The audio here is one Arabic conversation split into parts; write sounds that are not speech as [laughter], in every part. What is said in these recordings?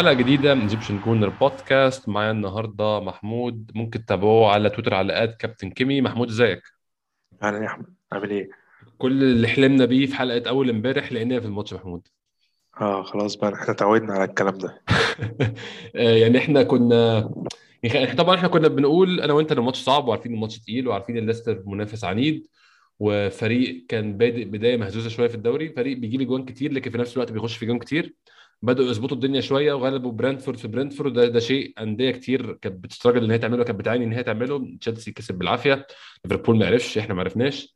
حلقة جديدة من Egyptian Gooner Podcast معايا النهاردة محمود ممكن تتابعوه على تويتر على at Captain Kimi. محمود ازيك؟ أهلا يا أحمد. عامل إيه؟ كل اللي حلمنا بيه في حلقة أول امبارح لقيناها في الماتش محمود. آه خلاص بقى إحنا اتعودنا على الكلام ده. [laughs] آه، يعني إحنا كنا يعني إحنا طبعا إحنا كنا بنقول أنا وأنت إن الماتش صعب وعارفين الماتش تقيل وعارفين إن ليستر منافس عنيد وفريق كان بادئ بداية مهزوزة شوية في الدوري. فريق بيجيب اجوان كتير لكن في نفس الوقت بيخش في جوان كتير. بدأوا يظبطوا الدنيا شوية وغلبوا برينتفورد في برينتفورد ده, ده شيء أندية كتير كانت بتسترجل إن هي تعمله كانت بتعاني إن هي تعمله. تشيلسي كسب بالعافية. ليفربول ما عرفش إحنا ما عرفناش.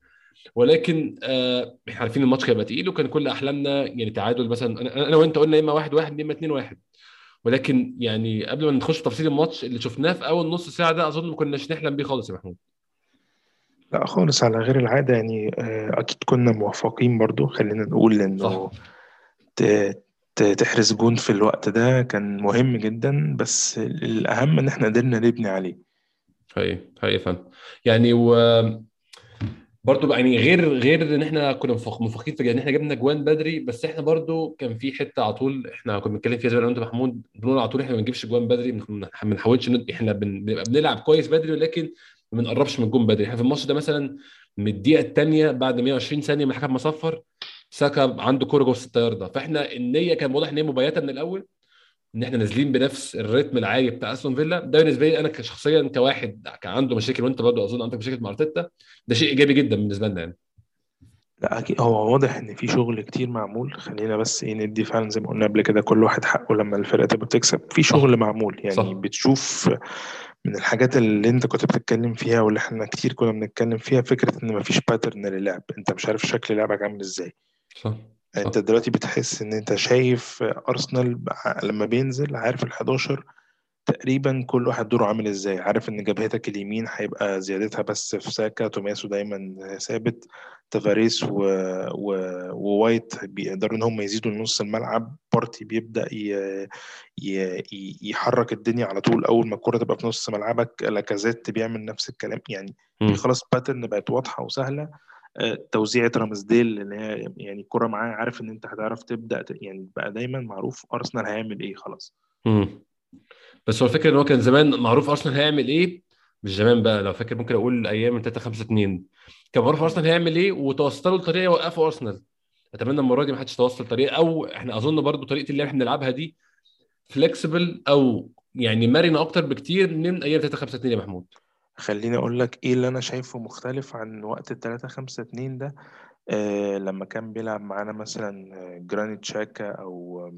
ولكن آه إحنا عارفين الماتش هيبقى تقيل وكان كل أحلامنا يعني تعادل مثلا. أنا أنا وأنت قلنا يا إما واحد واحد يا إما اتنين واحد. ولكن يعني قبل ما نخش في تفاصيل الماتش اللي شفناه في أول نص ساعة ده أظن ما كناش نحلم بيه خالص يا محمود. لا خالص على غير العادة يعني آه، أكيد كنا موفقين برضو. خلينا نقول ت- تحرز جون في الوقت ده كان مهم جدا بس الأهم إن إحنا قدرنا نبني عليه. هي هي فن يعني و برضه يعني غير غير إن إحنا كنا مفخ- مفخين في ان إحنا جبنا جوان بدري بس إحنا برضه كان في حتة على طول إحنا كنا بنتكلم فيها زي ما انت محمود بنقول على طول إحنا ما بنجيبش جوان بدري ما بنحاولش إحنا بن- بنبقى بنلعب كويس بدري ولكن ما بنقربش من الجون بدري. إحنا في الماتش ده مثلا من الدقيقة الثانية بعد 120 ثانية من الحكم ما صفر ساكا عنده كورة جوه الست ياردة. فإحنا النية كان واضح إن هي مبيتة من الأول إن إحنا نازلين بنفس الريتم العالي بتاع أستون فيلا. ده بالنسبة لي أنا كشخصيا كواحد كان عنده مشاكل وأنت برضه أظن عندك مشاكل مع أرتيتا ده شيء إيجابي جدا بالنسبة لنا يعني. لا أكيد هو واضح إن في شغل كتير معمول. خلينا بس إيه ندي فعلا زي ما قلنا قبل كده كل واحد حقه لما الفرقة تبقى بتكسب. في صح. شغل معمول صح. يعني بتشوف من الحاجات اللي أنت كنت بتتكلم فيها واللي إحنا كتير كنا بنتكلم فيها فكرة إن مفيش باترن للعب. أنت مش عارف شكل لعبك عامل إزاي. صح انت دلوقتي بتحس ان انت شايف ارسنال لما بينزل عارف ال11 تقريبا كل واحد دوره عامل إزاي. عارف ان جبهتك اليمين هيبقى زيادتها بس في ساكا توميياسو دايما ثابت تافاريس و... و... ووايت بيقدروا ان هم يزيدوا لنص الملعب. بارتي بيبدأ ي... ي... يحرك الدنيا على طول. أول ما الكرة تبقى في نص ملعبك لاكازيت بيعمل نفس الكلام. يعني. خلاص pattern بقت واضحة وسهلة. توزيعة رامسديل اللي هي يعني الكرة معاه عارف إن أنت هتعرف تبدأ ت- يعني بقى دايما معروف أرسنال هيعمل إيه خلاص. مم. بس هو الفكرة إن هو كان زمان معروف أرسنال هيعمل إيه؟ مش زمان بقى لو فاكر ممكن أقول أيام 3 5 2 كان معروف أرسنال هيعمل إيه؟ وتوصلوا لطريقه يوقفوا أرسنال. أتمنى المرة دي ما حدش توصل طريقه أو إحنا أظن برضو طريقة اللي إحنا بنلعبها دي flexible أو يعني مرنة أكتر بكتير من أيام 3 5 2 يا محمود. خليني أقول لك إيه اللي أنا شايفه مختلف عن وقت ال 3 5 2 ده آه لما كان بيلعب معانا مثلا آه، جرانيت شاكا أو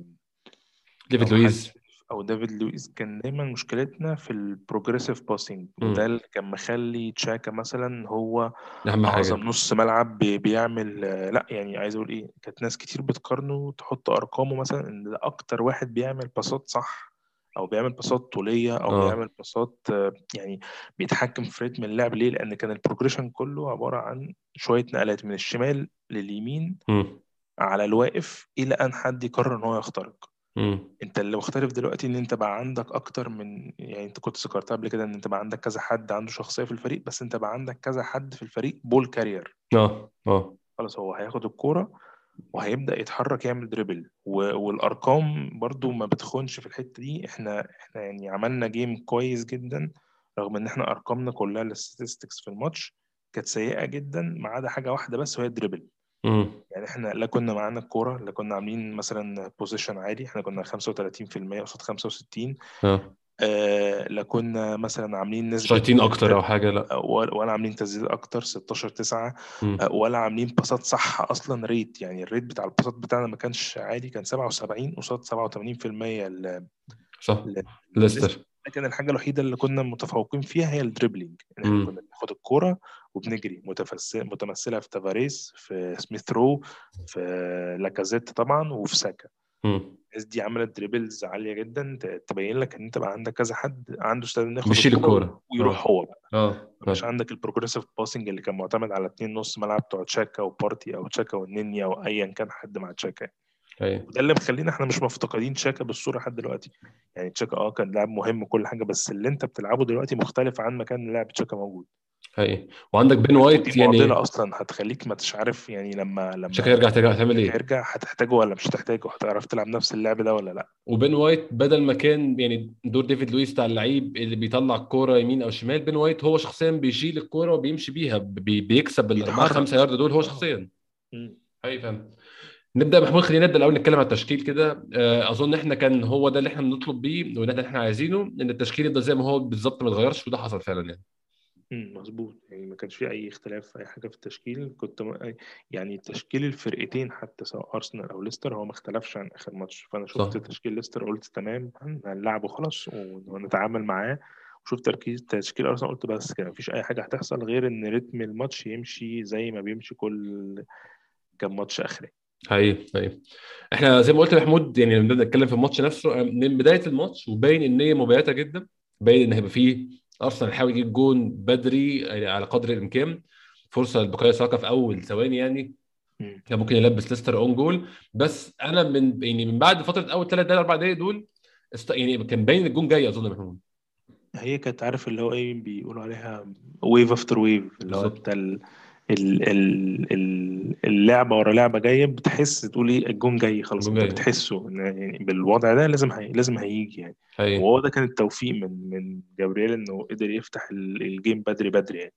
ديفيد لويز. أو دافيد لويس كان دايما مشكلتنا في ال progressive passing. وده اللي كان مخلي تشاكا مثلا هو أهم أعظم حاجة نص ملعب بي- بيعمل آه، لأ يعني عايز أقول إيه كانت ناس كتير بتقارنه تحط أرقامه مثلا إن ده أكتر واحد بيعمل باصات صح أو بيعمل باصات طولية أو آه. بيعمل باصات آه، يعني بيتحكم في رتم اللعب ليه؟ لأن كان ال progression كله عبارة عن شوية نقلات من الشمال لليمين مم. على الواقف إلى أن حد يقرر إن هو يخترق. مم. أنت اللي مختلف دلوقتي إن أنت بقى عندك أكتر من يعني أنت كنت ذكرتها قبل كده إن أنت بقى عندك كذا حد عنده شخصية في الفريق بس أنت بقى عندك كذا حد في الفريق ball carrier. آه آه. خلاص هو هياخد الكورة وهيبدأ يتحرك يعمل dribble و- والأرقام برضو ما بتخونش في الحتة دي. إحنا إحنا يعني عملنا game كويس جدا رغم إن إحنا أرقامنا كلها ال statistics في الماتش كانت سيئة جدا ما عدا حاجة واحدة بس وهي ال dribble. يعني إحنا لا كنا معانا الكورة لا كنا عاملين مثلا possession عالي. إحنا كنا 35% قصاد 65 آه. آه لا كنا مثلا عاملين نسبة شايطين أكتر أو حاجة؟ لا. ولا ولا عاملين تسديد أكتر 16 9 مم. ولا عاملين باصات صح أصلا rate يعني ال rate بتاع الباصات بتاعنا ما كانش عالي كان 77 قصاد 87% ل- صح. ليستر. لكن الحاجة الوحيدة اللي كنا متفوقين فيها هي ال dribbling إن إحنا. كنا بناخد الكورة وبنجري. متفس- متمثلة في تافاريس في سميث رو في لاكازيت طبعا وفي ساكا. الناس دي عملت dribbles عالية جدا تبين لك إن أنت بقى عندك كذا حد عنده استعداد إنه ياخد بيشيل الكورة ويروح آه. هو بقى. آه. مش عندك ال progressive passing اللي كان معتمد على اتنين نص ملعب بتوع تشاكا وبارتي أو تشاكا والنني أو ايا كان حد مع تشاكا أيوه. وده اللي مخلينا إحنا مش مفتقدين تشاكا بالصورة لحد دلوقتي. يعني تشاكا آه كان لاعب مهم وكل حاجة بس اللي أنت بتلعبه دلوقتي مختلف عن ما كان لاعب تشاكا موجود. حقيقي. وعندك بن وايت معضلة يعني أصلا هتخليك مش عارف يعني لما شكله لما يرجع ترجع تعمل إيه؟ يرجع هتحتاجه ولا مش هتحتاجه؟ هتعرف تلعب نفس اللعب ده ولا لأ؟ وبن وايت بدل ما كان يعني دور ديفيد لويس بتاع اللعيب اللي بيطلع الكورة يمين أو شمال بن وايت هو شخصيا بيشيل الكورة وبيمشي بيها بي بيكسب الاربعه خمسة يارد دول هو آه. شخصيا. حقيقي فاهم نبدأ محمود خلينا نبدأ الأول نتكلم عن التشكيل كده. آه، أظن إحنا كان هو ده اللي إحنا بنطلب بيه وده اللي إحنا عايزينه إن التشكيل يبقى زي ما هو بالظبط ما اتغيرش وده حصل فعلا يعني. مظبوط. يعني ما كانش في أي اختلاف في أي حاجة في التشكيل. كنت م... يعني تشكيل الفرقتين حتى سواء أرسنال أو ليستر هو ما اختلفش عن آخر ماتش. فأنا شفت صح. تشكيل ليستر قلت تمام هن- هنلعبه خلاص ون- ونتعامل معاه وشفت تركيز تشكيل أرسنال. قلت بس كده مفيش أي حاجة هتحصل غير إن رتم الماتش يمشي زي ما بيمشي كل كام ماتش اخري حقيقي حقيقي. إحنا زي ما قلت يا محمود يعني لما بدنا نتكلم في الماتش نفسه آه، من بداية الماتش وباين إن هي مبيته جدا باين إن هيبقى فيه أرسنال يحاول يجيب جون بدري يعني على قدر الإمكان. فرصة لبوكايو ساكا في أول ثواني يعني. كان ممكن يلبس ليستر own goal بس أنا من يعني من بعد فترة أول ثلاث دقائق أربع دقائق دول است... يعني كان باين الجون جاي أظن محمود هي كانت عارف اللي هو إيه بيقولوا عليها wave after wave اللي هو أنت اللعبة ورا لعبة جاية بتحس تقول إيه الجون جاي خلاص أنت بتحسه يعني بالوضع ده لازم هي... لازم هيجي يعني. حقيقي وهو ده كان التوفيق من من جابرييل إنه قدر يفتح ال- ال game بدري بدري يعني.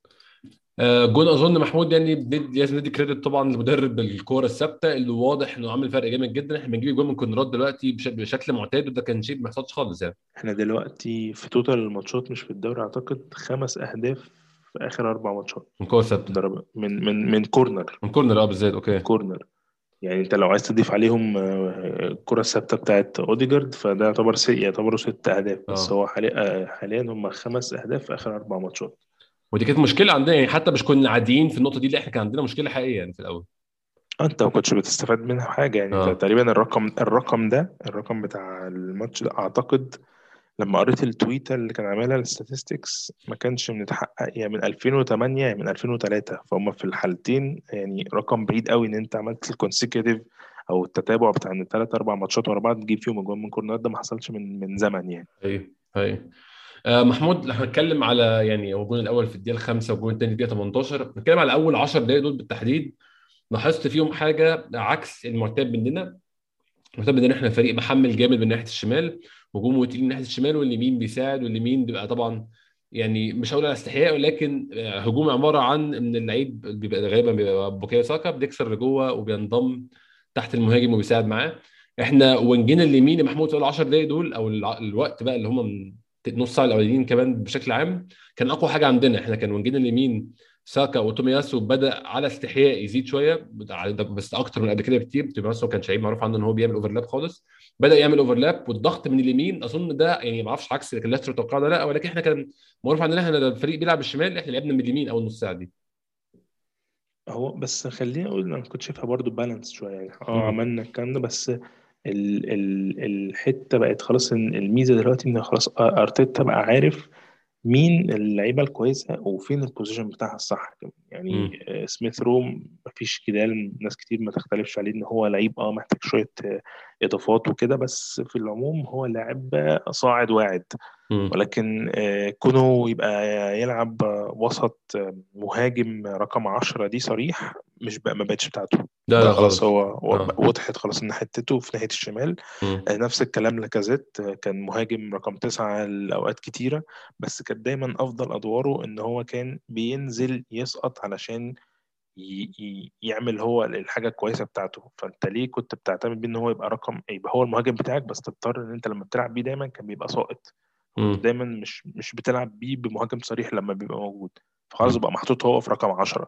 آه، جون أظن محمود يعني لازم ندي credit طبعا لمدرب الكورة الثابتة اللي واضح إنه عامل فرق جامد جدا. إحنا بنجيب جون من كورنرات دلوقتي بش... بشكل معتاد وده كان شيء ما يحصلش خالص يعني. إحنا دلوقتي في total الماتشات مش في الدوري أعتقد خمس أهداف في آخر أربع ماتشات. من كوره ثابتة. من من من corner. من corner آه بالذات okay. corner. يعني أنت لو عايز تضيف عليهم آه، الكرة الثابتة بتاعت أوديجارد فده يعتبر ست يعتبروا ست أهداف. بس آه. هو حاليا حاليا هم خمس أهداف في آخر أربع ماتشات. ودي كانت مشكلة عندنا يعني حتى مش كنا عاديين في النقطة دي اللي إحنا كان عندنا مشكلة حقيقية يعني في الأول. آه، أنت ما كنتش بتستفاد منها حاجة يعني تقريبا الرقم الرقم ده الرقم بتاع الماتش ده أعتقد لما قريت التويتة اللي كان عاملها ال statistics ما كانش متحقق يا من 2008 يا من 2003 فهم في الحالتين يعني رقم بعيد قوي إن أنت عملت ال consecutive أو التتابع بتاع إن ثلاث أربع ماتشات ورا بعض تجيب فيهم أجوان من corner ده ما حصلش من من زمن يعني. أيوه أيوه. آه محمود لو هنتكلم على يعني هو الجون الأول في الدقيقة الخامسة والجون الثاني في الدقيقة 18 نتكلم على أول 10 دقائق دول بالتحديد. لاحظت فيهم حاجة عكس المعتاد مننا. المعتاد مننا إحنا فريق محمل جامد من ناحية الشمال. هجومه تقيل من ناحية الشمال واليمين بيساعد واليمين بيبقى طبعا يعني مش هقول على أستحياء ولكن آه، هجوم عبارة عن إن اللعيب بيبقى غالبا بيبقى بوكايو ساكا بيكسر لجوه وبينضم تحت المهاجم وبيساعد معاه. إحنا وينجين اليمين محمود ال 10 دقائق دول أو الوقت بقى اللي هم نص ساعة الأولانيين كمان بشكل عام كان أقوى حاجة عندنا. إحنا كان وينجين اليمين ساكا وتومياسو بدأ على استحياء يزيد شوية بس أكتر من قبل كده بكتير. تومياسو كان لعيب معروف عنه إن هو بيعمل overlap خالص. بدأ يعمل overlap والضغط من اليمين أظن ده يعني ما أعرفش عكس اللي ليستر توقعنا لا ولكن إحنا كان معروف عندنا إحنا الفريق بيلعب بالشمال إحنا لعبنا من اليمين أول نص ساعة دي. هو بس خليني أقول أنا كنت شايفها برضو balance شوية يعني آه. عملنا الكلام ده بس ال ال الحتة بقت خلاص الميزة دلوقتي إن خلاص أرتيتا بقى عارف مين اللعيبة الكويسة وفين ال position بتاعها الصح كمان. يعني آه، سميث رو مفيش جدال ناس كتير ما تختلفش عليه إن هو لعيب آه محتاج شوية آه، إضافات وكده بس في العموم هو لاعب آه، صاعد واعد. ولكن آه، كونه يبقى يلعب آه، وسط آه، مهاجم رقم عشرة دي صريح مش بقى ما بقتش بتاعته. لا لا خلاص هو بقى وضحت خلاص إن حتته في ناحية الشمال. امم آه، نفس الكلام لاكازيت. آه، كان مهاجم رقم تسعة لأوقات كتيرة بس كانت دايما أفضل أدواره إن هو كان بينزل يسقط علشان يعمل هو الحاجة الكويسة بتاعته. فأنت ليه كنت بتعتمد بيه إن هو يبقى رقم يبقى هو المهاجم بتاعك بس تضطر إن أنت لما بتلعب بيه دايما كان بيبقى ساقط. دايما مش مش بتلعب بيه بمهاجم صريح لما بيبقى موجود. فخلاص بقى محطوط هو في رقم عشرة.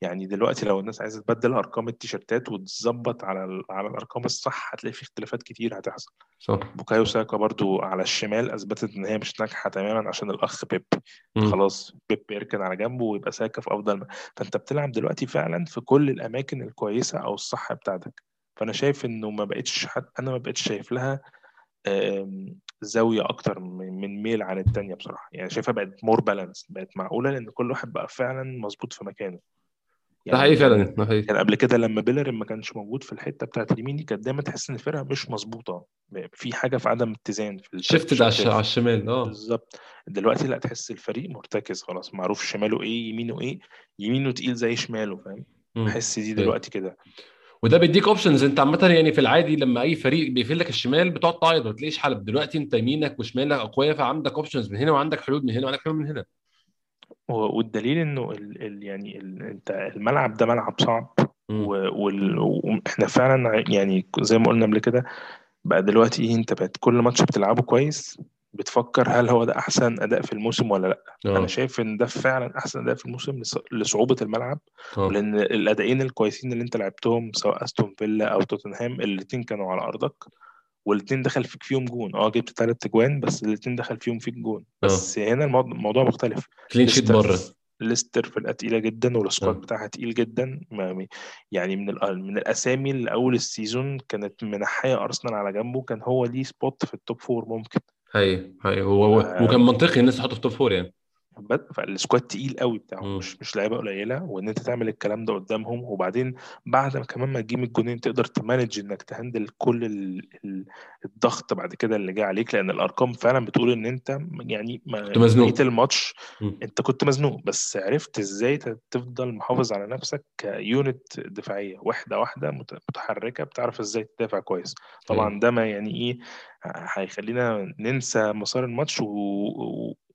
يعني دلوقتي لو الناس عايزة تبدل أرقام التيشيرتات وتظبط على ال- على الأرقام الصح هتلاقي في اختلافات كتير هتحصل. صح. بوكايو ساكا برضو على الشمال أثبتت إن هي مش ناجحة تماما عشان الأخ بيب. امم خلاص بيبي يركن على جنبه ويبقى ساكا في أفضل م... فأنت بتلعب دلوقتي فعلا في كل الأماكن الكويسة أو الصح بتاعتك. فأنا شايف إنه ما بقتش حد أنا ما بقتش شايف لها آم، زاوية أكتر من ميل عن التانية بصراحة. يعني شايفها بقت more balance بقت معقولة لأن كل واحد بقى فعلا مظبوط في مكانه. ده حقيقي فعلا ده حقيقي. كان قبل كده لما بيلر ما كانش موجود في الحتة بتاعت اليمين دي كانت دايما تحس إن الفرقة مش مظبوطة. في حاجة في عدم اتزان في shift ده على الشمال آه. بالظبط. دلوقتي لا تحس الفريق مرتكز خلاص معروف شماله إيه يمينه إيه. يمينه تقيل زي شماله فاهم؟ بحس دي دلوقتي كده. وده بيديك options أنت عامة يعني في العادي لما أي فريق بيقفل لك الشمال بتقعد تعيط ما تلاقيش حل. دلوقتي أنت يمينك وشمالك أقوياء فعندك options من هنا وعندك حلول من هنا وعندك حلول من هنا. والدليل إنه ال ال يعني ال أنت الملعب ده ملعب صعب. وإحنا فعلا يعني زي ما قلنا قبل كده بقى دلوقتي إيه أنت بقت كل ماتش بتلعبه كويس بتفكر هل هو ده أحسن أداء في الموسم ولا لأ. أوه. أنا شايف إن ده فعلا أحسن أداء في الموسم لصعوبة الملعب. أوه. لأن الادائين الكويسين اللي أنت لعبتهم سواء أستون فيلا أو توتنهام الاثنين كانوا على أرضك. والاثنين دخل فيك فيهم جون. آه جبت ثلاث اجوان بس الاثنين دخل فيهم فيك جون. بس أوه. هنا الموضوع مختلف. clean sheet بره ليستر فرقه تقيله جدا وال squad بتاعها تقيل جدا. يعني من من الأسامي اللي أول ال season كانت منحية أرسنال على جنبه كان هو ليه spot في ال top four ممكن. هي هي هو آه وكان منطقي الناس تحطه في top four يعني. فال squad تقيل قوي بتاعه م. مش مش لعيبة قليلة وإن أنت تعمل الكلام ده قدامهم وبعدين بعد ما كمان ما تجيب الجونين تقدر ت manage إنك ت handle كل الضغط بعد كده اللي جاي عليك لأن الأرقام فعلا بتقول إن أنت يعني كنت مزنوق الماتش م. أنت كنت مزنوق بس عرفت إزاي تفضل محافظ على نفسك ك unit دفاعية واحدة واحدة متحركة بتعرف إزاي تدافع كويس طبعا ده ما يعني إيه هيخلينا ننسى مسار الماتش و...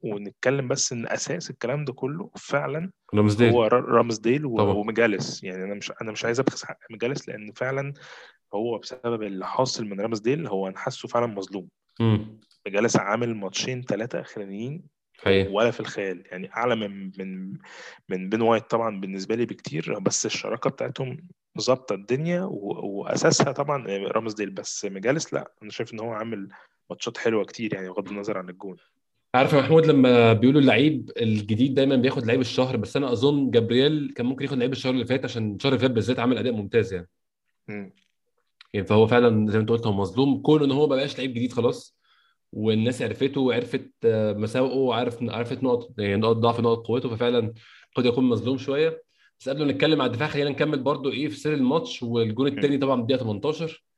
ونتكلم بس إن أساس الكلام ده كله فعلا رامزديل هو رامزديل ومجالس. يعني أنا مش أنا مش عايز أبخس حق مجالس لأن فعلا هو بسبب اللي حاصل من رامزديل هو أنا حاسه فعلا مظلوم. مجالس عامل ماتشين ثلاثة أخرانيين ولا في الخيال. يعني أعلى من من من بين وايت طبعا بالنسبة لي بكتير بس الشراكة بتاعتهم ظابطة الدنيا وأساسها طبعا رامزديل بس مجالس لا أنا شايف إن هو عامل ماتشات حلوة كتير يعني بغض النظر عن الجون. عارف يا محمود لما بيقولوا اللعيب الجديد دايما بياخد لعيب الشهر بس أنا أظن جابرييل كان ممكن ياخد لعيب الشهر اللي فات عشان الشهر اللي فات بالذات عمل أداء ممتاز يعني. يعني فهو فعلا زي ما أنت قلت هو مظلوم كون إن هو ما بقاش لعيب جديد خلاص والناس عرفته وعرفت آه، مساوئه وعرف عرفت نقط يعني نقط ضعف نقط قوته ففعلا قد يكون مظلوم شوية. بس قبل ما نتكلم على الدفاع خلينا نكمل برضو إيه في سير الماتش والجون الثاني طبعا بدايه 18 آه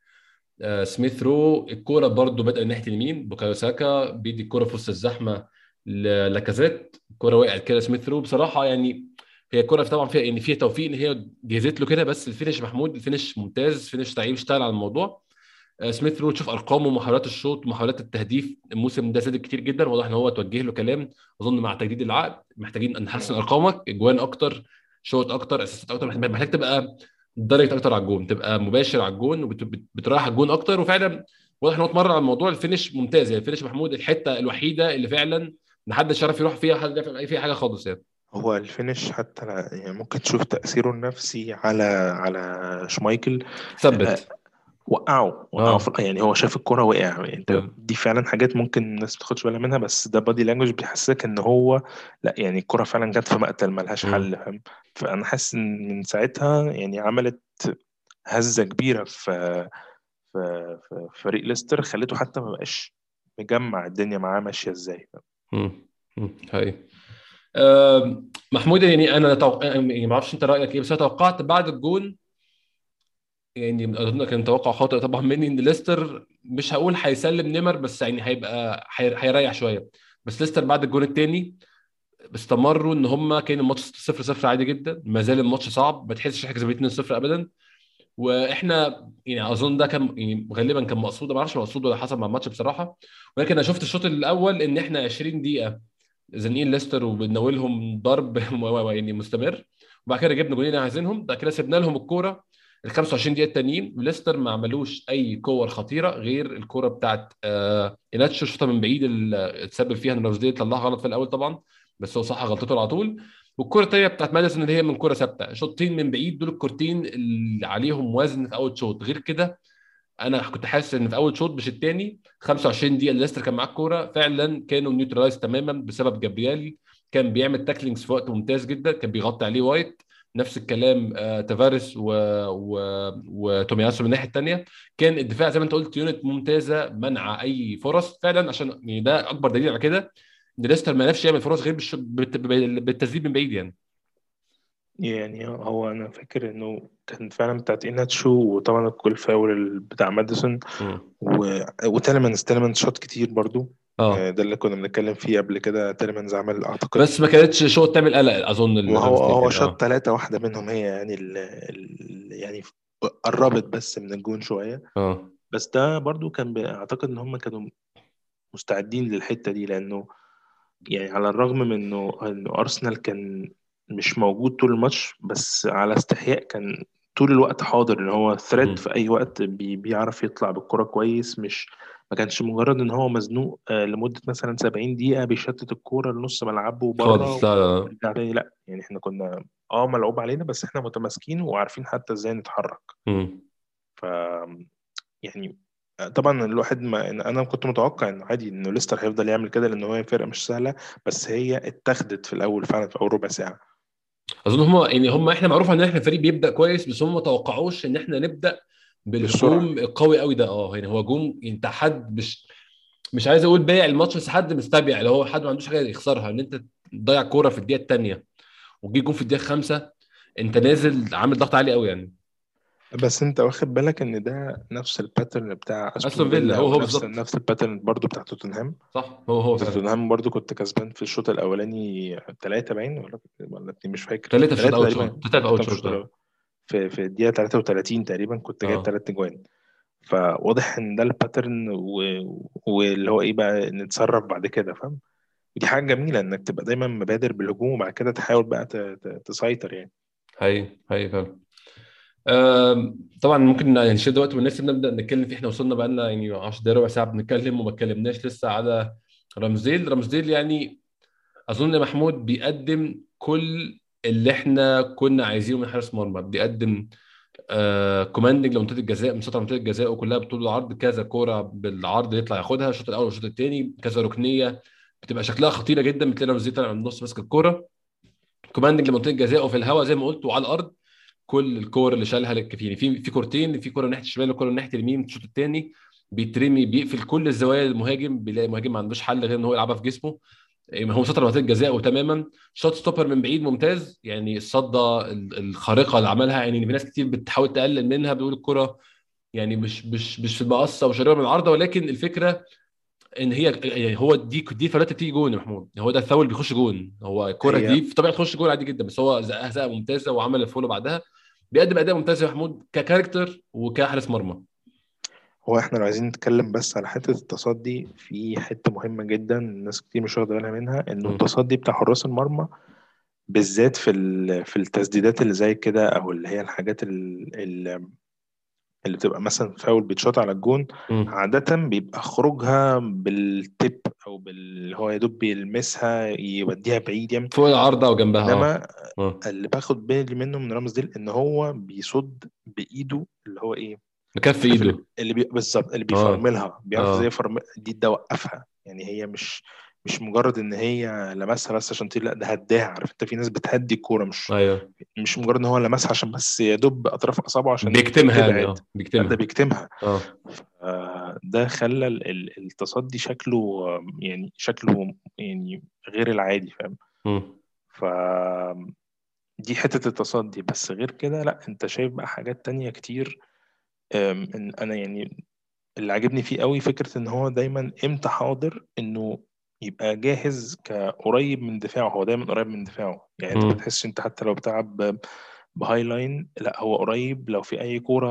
سميث رو الكورة برضو بدأ ناحية اليمين بوكايو ساكا بيدي الكورة في وسط الزحمة لاكازيت الكورة وقعت كده سميث رو. بصراحة يعني هي الكورة طبعا فيها يعني فيها توفيق إن هي جهزت له كده بس ال finish محمود ال finish ممتاز finish لعيب اشتغل على الموضوع. آه، سميث رو تشوف أرقامه ومحاولات الشوط ومحاولات التهديف الموسم ده زادت كتير جدا. واضح إن هو توجه له كلام. أظن مع تجديد العقد محتاجين نحسن أرقامك. أجوان أكتر شوط أكتر assists أكتر محتاج تبقى direct أكتر على الجون تبقى مباشر على الجون وبترايح الجون أكتر. وفعلا واضح إن هو اتمرن على الموضوع. ال finish ممتاز يعني ال finish محمود الحتة الوحيدة اللي فعلا محدش عارف يروح فيها حد يعرف فيها حاجة خالص يعني. هو ال finish حتى يعني ممكن تشوف تأثيره النفسي على على شمايكل. ثبت. آه، وقعه وقعه في يعني هو شاف الكرة وقع انت م. دي فعلا حاجات ممكن الناس ما تاخدش بالها منها بس ده بادي لانجوج بيحسسك إن هو لا يعني الكرة فعلا جت في مقتل ملهاش حل فاهم؟ فأنا حاسس إن من ساعتها يعني عملت هزة كبيرة في في, في فريق ليستر خليته حتى ما بقاش مجمع الدنيا معاه ماشية إزاي. امم هاي محمود يعني أنا توق... يعني ما أعرفش أنت رأيك إيه بس أنا توقعت بعد الجون يعني أظن كان توقع خاطئ طبعا مني إن ليستر مش هقول هيسلم نمر بس يعني هيبقى هيريح شوية. بس ليستر بعد الجون الثاني استمروا إن هم كان الماتش 0 0 عادي جدا. ما زال الماتش صعب. ما تحسش حاجة زي 2 0 ابدا. وإحنا يعني أظن ده كان يعني غالبا كان مقصود ما أعرفش مقصود ولا حصل مع الماتش بصراحة. ولكن أنا شفت الشوط الأول إن إحنا 20 دقيقة زنقين ليستر وبنناولهم ضرب [laughs] يعني مستمر. وبعد كده جبنا جولين عايزينهم. بعد كده سيبنا لهم الكورة. ال 25 دقيقة التانيين ليستر ما عملوش أي كور خطيرة غير الكورة بتاعت آه ايناتشو شوطه من بعيد اللي اتسبب فيها إن رامزديل طلعها غلط في الأول طبعا بس هو صح غلطته على طول. والكرة الثانية بتاعت ماديسون اللي هي من كرة ثابتة شوطين من بعيد دول الكورتين اللي عليهم وزن في أول شوط. غير كده أنا كنت حاسس إن في أول شوط مش الثاني 25 دقيقة ليستر كان معاه الكورة فعلا كانوا neutralized تماما بسبب جابريالي كان بيعمل tacklings في وقت ممتاز جدا كان بيغطي عليه وايت. نفس الكلام آه تافاريس و... و... وتومياسو من الناحية الثانية كان الدفاع زي ما انت قلت unit ممتازة منع أي فرص. فعلا عشان يعني ده أكبر دليل على كده إن ليستر ما عرفش يعمل فرص غير بالش... بالتسديد من بعيد يعني. يعني هو أنا فاكر إنه كان فعلا بتاعت ايناتشو وطبعا الكل فاول بتاع ماديسون. و... وتيلمانز تيلمانز شاط كتير برضو. آه آه، ده اللي كنا بنتكلم فيه قبل كده تيلمانز عمل أعتقد بس ما كانتش شو تعمل قلق أظن الرامسديل هو يعني شاط آه ثلاثة واحدة منهم هي يعني ال... ال... يعني قربت بس من الجون شوية آه بس ده برضو كان. أعتقد إن هم كانوا مستعدين للحتة دي لأنه يعني على الرغم من إنه إنه أرسنال كان مش موجود طول الماتش بس على استحياء كان طول الوقت حاضر إن هو threat مم. في أي وقت بي بيعرف يطلع بالكرة كويس مش ما كانش مجرد إن هو مزنوق آه، لمدة مثلا 70 دقيقة بيشتت الكرة لنص ملعبه خالص بره لا لا. تاني لا. يعني إحنا كنا آه ملعوب علينا بس إحنا متماسكين وعارفين حتى إزاي نتحرك. مم. ف يعني طبعا الواحد ما أنا كنت متوقع إنه عادي إنه ليستر هيفضل يعمل كده لأن هو فرقة مش سهلة بس هي اتخذت في الأول فعلا في اول ربع ساعة. أظن هم يعني هم إحنا معروف إن إحنا فريق بيبدأ كويس بس هم ما توقعوش إن إحنا نبدأ بالهجوم القوي قوي ده. آه يعني هو هجوم انت حد مش مش عايز أقول بايع الماتش بس حد مستبيع اللي هو حد ما عندوش حاجة يخسرها ان انت تضيع كورة في الدقيقة الثانية وتجي جون في الدقيقة الخامسة انت نازل عامل ضغط عالي قوي يعني. بس انت واخد بالك ان ده نفس ال pattern بتاع أستون فيلا هو هو بالظبط. نفس ال pattern برضو بتاع توتنهام؟ صح هو هو توتنهام برضو كنت كسبان في الشوط الأولاني ثلاثة باين ولا ولا مش فاكر. ثلاثة في الشوط ثلاثة اول تقريبا. شوط ثلاثة في اول شوط الأول. في في الدقيقة 33 تقريبا كنت جايب آه. ثلاث جوان فواضح إن ده الباترن و- واللي هو إيه بقى نتصرف بعد كده فاهم؟ ودي حاجة جميلة إنك تبقى دايما مبادر بالهجوم وبعد كده تحاول بقى ت- ت- تسيطر يعني. هي هي فعلا. آم، طبعا ممكن يعني نشد وقت والناس نبدأ نتكلم فيه إحنا وصلنا بقى لنا يعني 10 دقايق ربع ساعة بنتكلم وما اتكلمناش لسه على رمزيل. رمزيل يعني أظن محمود بيقدم كل اللي إحنا كنا عايزينه من حارس مرمى بيقدم آه commanding لمنطقة الجزاء مسيطر على منطقة الجزاء وكلها بطول العرض. كذا كوره بالعرض يطلع ياخدها الشوط الأول والشوط الثاني كذا ركنية بتبقى شكلها خطيرة جدا بتلاقي رامزديل طالع من النص ماسك الكوره commanding لمنطقة الجزاء وفي الهواء زي ما قلت وعلى الأرض كل الكور اللي شالها للكفيني. في في كورتين في كورة ناحية الشمال وكورة ناحية اليمين الشوط الثاني بيترمي بيقفل كل الزوايا المهاجم بيلاقي المهاجم ما عندوش حل غير إن هو يلعبها في جسمه. هو مسيطر على منطقه الجزاء وتماما. shot stopper من بعيد ممتاز. يعني الصده ال- الخارقة اللي عملها يعني في ناس كتير بتحاول تقلل منها بيقول الكرة يعني مش مش مش في المقصه ومش قريبة من العارضه ولكن الفكرة إن هي يعني هو دي دي فلاتة بتيجي جون يا محمود. هو ده الفاول بيخش جون. هو الكرة دي في طبيعة تخش جون عادي جدا بس هو زقها زقه ممتازة وعمل ال follow بعدها. بيقدم أداء ممتاز يا محمود ك character وكحارس مرمى. هو إحنا لو عايزين نتكلم بس على حتة التصدي في حتة مهمة جدا الناس كتير مش واخدة بالها منها إنه. التصدي بتاع حراس المرمى بالذات في في التسديدات اللي زي كده أو اللي هي الحاجات ال- ال- اللي بتبقى مثلا فاول بيتشاط على الجون م. عادة بيبقى خروجها بال tip أو بال هو يا دوب بيلمسها يوديها بعيد يعني فوق العارضة وجنبها آه إنما آه اللي باخد بالي منه من رامزديل إن هو بيصد بإيده اللي هو إيه مكف عارف اللي, إيده. اللي بي... بالظبط اللي آه. بيفرملها بيعرف إزاي آه يفرمل دي ده وقفها. يعني هي مش مش مجرد إن هي لمسها بس عشان تطير لأ ده هداها. عارف أنت في ناس بتهدي الكورة مش أيوه. مش مجرد إن هو لمسها عشان بس يا دوب أطراف اصابعه عشان بيكتمها يعني آه. لا ده بيكتمها. بيكتمها آه. آه، ده خلى ال- ال- التصدي شكله آه، يعني شكله يعني غير العادي فاهم. ف دي حتة التصدي. بس غير كده لأ أنت شايف بقى حاجات تانية كتير إن أنا يعني اللي عاجبني فيه قوي فكرة إن هو دايما إمتى حاضر إنه يبقى جاهز كقريب من دفاعه هو دايما قريب من دفاعه. يعني أنت ما. تحسش أنت حتى لو بتلعب ب high line لأ هو قريب. لو في أي كورة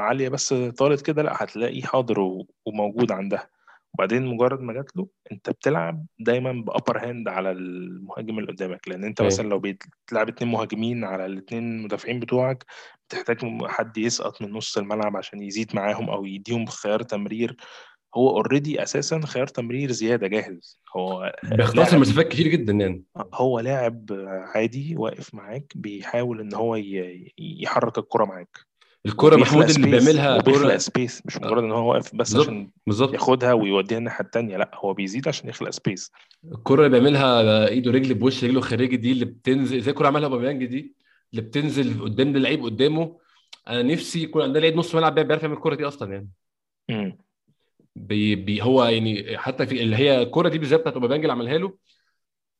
عالية بس طالت كده لأ هتلاقيه حاضر وموجود عندها. وبعدين مجرد ما جات له انت بتلعب دايما ب upper hand على المهاجم اللي قدامك. لأن انت مثلا لو بتلعب اتنين مهاجمين على الاتنين مدافعين بتوعك بتحتاج حد يسقط من نص الملعب عشان يزيد معاهم أو يديهم خيار تمرير. هو already أساسا خيار تمرير زيادة جاهز. هو بيختصر مسافات كتير جدا يعني. هو لاعب عادي واقف معاك بيحاول إن هو يحرك الكرة معاك. وبيخلق محمود اللي بيعملها وبيخلق كرة space مش مجرد إن هو واقف بس بالظبط عشان بالظبط. ياخدها ويوديها الناحية التانية لأ هو بيزيد عشان يخلق space الكرة اللي بيعملها إيده رجل بوش رجله خارجي دي اللي بتنزل زي الكرة عملها اوباميانج دي اللي بتنزل قدام اللعيب قدامه. أنا نفسي يكون عندنا لعيب نص ملعب بيعرف يعمل الكرة دي أصلا يعني. امم بي بي هو يعني حتى في اللي هي الكرة دي بالذات بتاعت اوباميانج اللي عملها له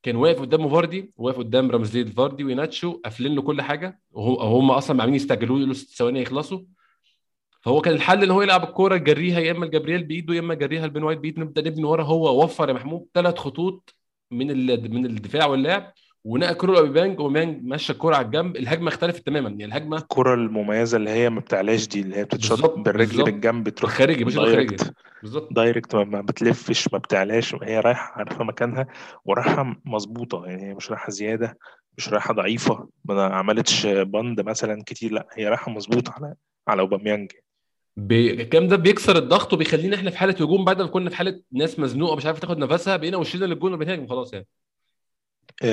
كان واقف قدامه فاردي واقف قدام رامزديل فاردي ويناتشو قافلين له كل حاجة. وهو هم أصلا عاملين يستعجلوا له ست ثواني يخلصوا. فهو كان الحل إن هو يلعب الكورة يجريها يا إما لجابرييل بإيده يا إما يجريها لبين وايت بايده نبدأ نبني ورا هو وفر يا محمود ثلاث خطوط من من الدفاع واللعب. ونقى كرة اوباميانج اوباميانج مشى الكوره على الجنب الهجمة اختلفت تماما يعني الهجمة الكرة المميزة اللي هي ما بتعلاش دي اللي هي بالظبط بالرجل بالجنب تروح بالخارجي مش direct. بالظبط. direct ما بتلفش ما بتعلاش هي رايحة عارفة مكانها ورايحة مظبوطة يعني هي مش رايحة زيادة مش رايحة ضعيفة. ما عملتش bend مثلا كتير لا هي رايحة مظبوطة على على أوباميانج. بي- الكلام ده بيكسر الضغط وبيخلينا إحنا في حالة هجوم بعد ما كنا في حالة ناس مزنوقة مش عارفة تاخد نفسها بقينا وشنا للجون وبنهاجم خلاص يعني.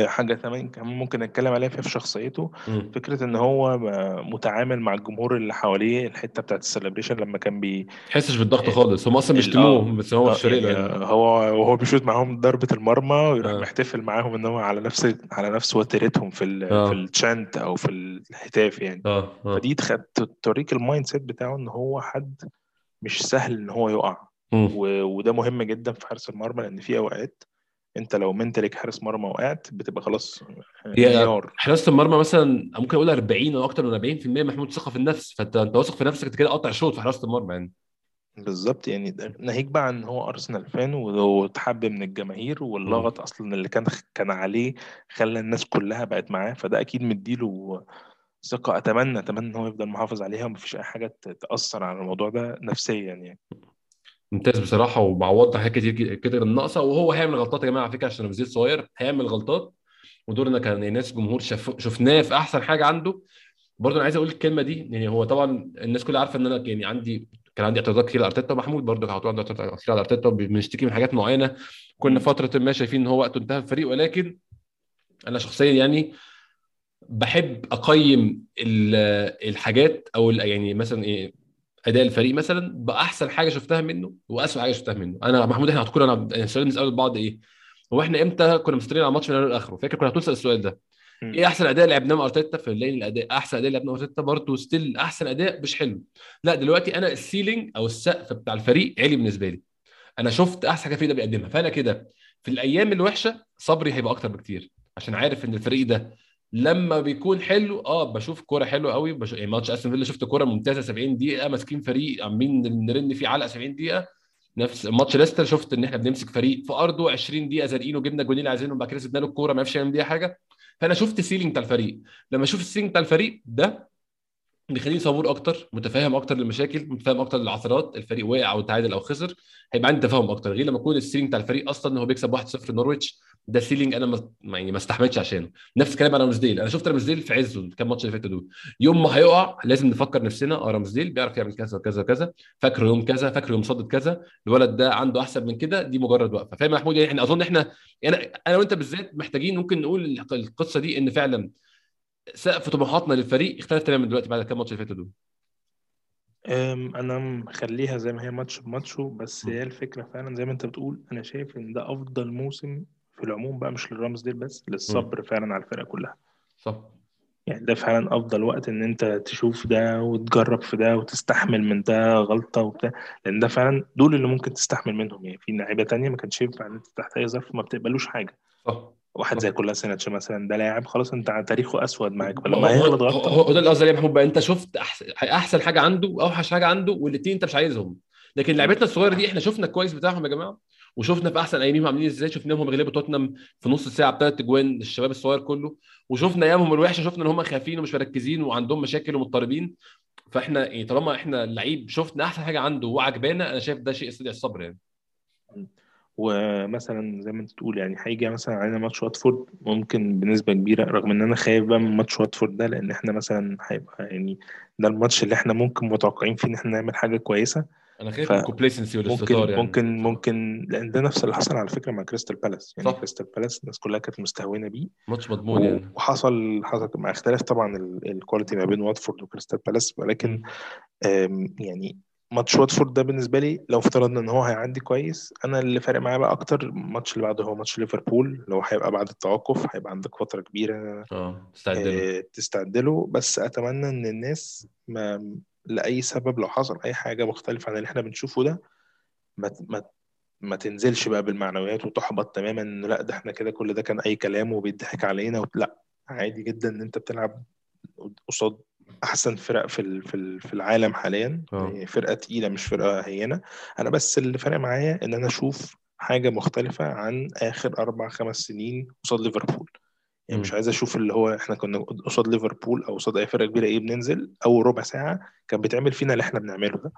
حاجة كمان كمان ممكن نتكلم عليها فيها في شخصيته مم. فكرة إن هو متعامل مع الجمهور اللي حواليه الحتة بتاعت ال celebration لما كان بي تحسش بالضغط ال- خالص. هم أصلا ال- بيشتموه آه بس هو مش فارق له يعني آه، هو وهو بيشوط معاهم ضربة المرمى ويروح محتفل معاهم إن هو على نفس على نفس وتيرتهم في ال في ال chant أو في الهتاف يعني. آه آه. فدي توريك ال mindset بتاعه إن هو حد مش سهل إن هو يقع. و- وده مهم جدا في حارس المرمى لأن في أوقات أنت لو منتلك حارس مرمى وقعت بتبقى خلاص هي انهيار حراسة المرمى مثلا ممكن أقول 40 أو أكتر من 40% محمود ثقة في النفس. فأنت أنت واثق في نفسك أنت كده قاطع شوط في حراسة المرمى يعني. بالظبط يعني ناهيك بقى عن ان هو أرسنال فان وتحب من الجماهير. واللغط أصلا اللي كان كان عليه خلى الناس كلها بقت معاه. فده أكيد مديله ثقة أتمنى أتمنى إن هو يفضل محافظ عليها ومفيش أي حاجة ت- تأثر على الموضوع ده نفسيا يعني. ممتاز بصراحة ومعوضنا حاجات كتير كده ناقصة. وهو هيعمل غلطات يا جماعة على فكرة عشان رمزيل صغير هيعمل غلطات. ودورنا كان ناس جمهور شاف شفناه في أحسن حاجة عنده. برضه أنا عايز أقول الكلمة دي يعني هو طبعا الناس كلها عارفة إن أنا يعني عندي كان عندي اعتراضات كتير على أرتيتا ومحمود. برضه كان عنده اعتراضات كتير على أرتيتا وبنشتكي من حاجات معينة. كنا. فترة ما شايفين إن هو وقته انتهى الفريق. ولكن أنا شخصيا يعني بحب أقيم ال- الحاجات أو يعني مثلا إيه أداء الفريق مثلا بأحسن حاجة شفتها منه واسوء حاجة شفتها منه. أنا محمود إحنا هتكون أنا السؤال نساله لبعض إيه؟ هو إحنا إمتى كنا مستنيين على الماتش من أوله لآخره؟ فاكر كنا هتسال السؤال ده. مم. إيه أحسن أداء لعبناه مع أرتيتا فنلاقي الأداء أحسن أداء لعبناه مع أرتيتا برضه still أحسن أداء مش حلو. لا دلوقتي أنا ال ceiling أو السقف بتاع الفريق عالي بالنسبة لي. أنا شفت أحسن حاجة الفريق ده بيقدمها. فأنا كده في الأيام الوحشة صبري هيبقى أكتر بكتير عشان عارف إن الفريق ده لما بيكون حلو آه بشوف كورة حلوة قوي بش... يعني ماتش أستون فيلا شفت كورة ممتازة 70 دقيقة ماسكين فريق عاملين نرن فيه علقة 70 دقيقة. نفس ماتش ليستر شفت إن إحنا بنمسك فريق في أرضه 20 دقيقة زارقينه وجبنا الجونين اللي عايزينهم بعد كده سيبنا له الكورة ما عرفش يعمل بيها حاجة. فأنا شفت ال ceiling بتاع الفريق. لما أشوف ال ceiling بتاع الفريق ده بيخليني صبور أكتر متفاهم أكتر للمشاكل متفاهم أكتر للعثرات الفريق وقع أو تعادل أو خسر هيبقى عندي تفاهم أكتر. غير لما يكون ال ceiling بتاع الفريق أصلا إن هو بيكسب 1-0 نورويتش ده ceiling أنا ما يعني ما استحملتش عشانه. نفس الكلام على رامزديل أنا شفت رامزديل في عزه الكام ماتش اللي فاتوا دول. يوم ما هيقع لازم نفكر نفسنا آه رامزديل بيعرف يعمل كذا وكذا وكذا. فاكره يوم كذا فاكره يوم صدد كذا. الولد ده عنده أحسن من كده دي مجرد وقفة. فاهم يا محمود؟ يعني إحنا أظن إحنا أنا أنا وأنت بالذات محتاجين ممكن نقول القصة دي إن فعلا سقف طموحاتنا للفريق اختلف تماما دلوقتي بعد الكام ماتش اللي فاتوا دول. أنا مخليها زي ما هي ماتش بماتشه بس. هي الفكرة فعلا زي ما أنت بتقول. أنا شايف إن ده أفضل موسم في العموم بقى مش لرامزديل بس. للصبر فعلا على الفرقة كلها. صح. يعني ده فعلا أفضل وقت إن أنت تشوف ده وتجرب في ده وتستحمل من ده غلطة وبتاع لأن ده فعلا دول اللي ممكن تستحمل منهم. يعني في لعيبة تانية ما كانش ينفع إن أنت تحت أي ظرف ما بتقبلوش حاجة. صح. واحد زي كولاسينيتش مثلا ده لاعب خلاص أنت تاريخه أسود معاك فلما هيغلط غلطة. هو ده اللي قصدي عليه يا محمود بقى. أنت شفت احسن أحسن حاجة عنده واوحش حاجة عنده والاثنين أنت مش عايزهم. لكن م. لعيبتنا الصغيرة دي إحنا شفنا الكويس بتاعهم يا جماعة. وشفنا في أحسن ايامهم عاملين إزاي. شفناهم بيغلبوا توتنهام في نص ساعه بثلاث أجوان الشباب الصغير كله. وشفنا أيامهم الوحشة شفنا إن هم خايفين ومش مركزين وعندهم مشاكل ومضطربين. فإحنا يعني طالما إحنا اللعيب شفنا أحسن حاجة عنده وعجبانا أنا شايف ده شيء يستدعي الصبر يعني. ومثلا زي ما أنت تقول يعني هيجي مثلا علينا ماتش واتفورد ممكن بنسبة كبيرة رغم إن أنا خايف بقى من ماتش واتفورد ده لأن إحنا مثلا هيبقى يعني ده الماتش اللي إحنا ممكن متوقعين فيه إن إحنا نعمل حاجة كويسة. أنا خايف من ال complacency والإستهتار يعني. ممكن ممكن لأن ده نفس اللي حصل على فكرة مع كريستال بالاس يعني صح. كريستال بالاس الناس كلها كانت مستهونة بيه. ماتش مضمون يعني. وحصل حصل مع اختلاف طبعا ال- ال quality ما بين واتفورد وكريستال بالاس ولكن يعني ماتش واتفورد ده بالنسبة لي لو افترضنا إن هو هيعدي كويس أنا اللي فارق معايا بقى أكتر الماتش اللي بعده هو ماتش ليفربول لو هيبقى بعد التوقف هيبقى عندك فترة كبيرة آه استعد له. آه، تستعد له. بس أتمنى إن الناس ما لأي سبب لو حصل أي حاجة مختلفة عن اللي إحنا بنشوفه ده ما ما ما تنزلش بقى بالمعنويات وتحبط تماما انه لأ ده إحنا كده كل ده كان أي كلام وبيضحك علينا و... لأ عادي جدا إن أنت بتلعب قصاد أحسن فرق في في ال- في العالم حاليا. آه. يعني فرقة تقيلة مش فرقة هينة. أنا بس اللي فارق معايا إن أنا أشوف حاجة مختلفة عن آخر أربع خمس سنين قصاد ليفربول. يعني مش. عايز أشوف اللي هو إحنا كنا قصاد ليفربول أو قصاد أي فرقة كبيرة إيه بننزل أول ربع ساعة كان بيتعمل فينا اللي إحنا بنعمله ده.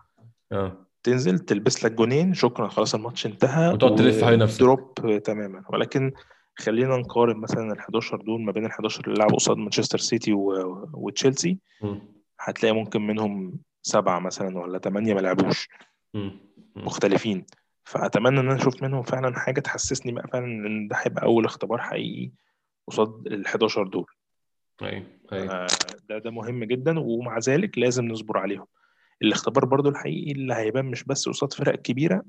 آه. تنزل تلبس لك جونين شكرا خلاص الماتش انتهى وتقعد تلف على نفسك. ودروب تماما. ولكن خلينا نقارن مثلا ال 11 دول ما بين ال 11 اللي لعبوا قصاد مانشستر سيتي و- وتشيلسي. هتلاقي ممكن منهم سبعة مثلا ولا ثمانية ما لعبوش. مختلفين. فأتمنى إن أنا أشوف منهم فعلا حاجة تحسسني بقى فعلا إن ده هيبقى أول اختبار حقيقي قصاد ال 11 دول. أيوه أيوه. آه، ده ده مهم جدا ومع ذلك لازم نصبر عليهم. الاختبار برضو الحقيقي اللي هيبان مش بس قصاد فرق كبيرة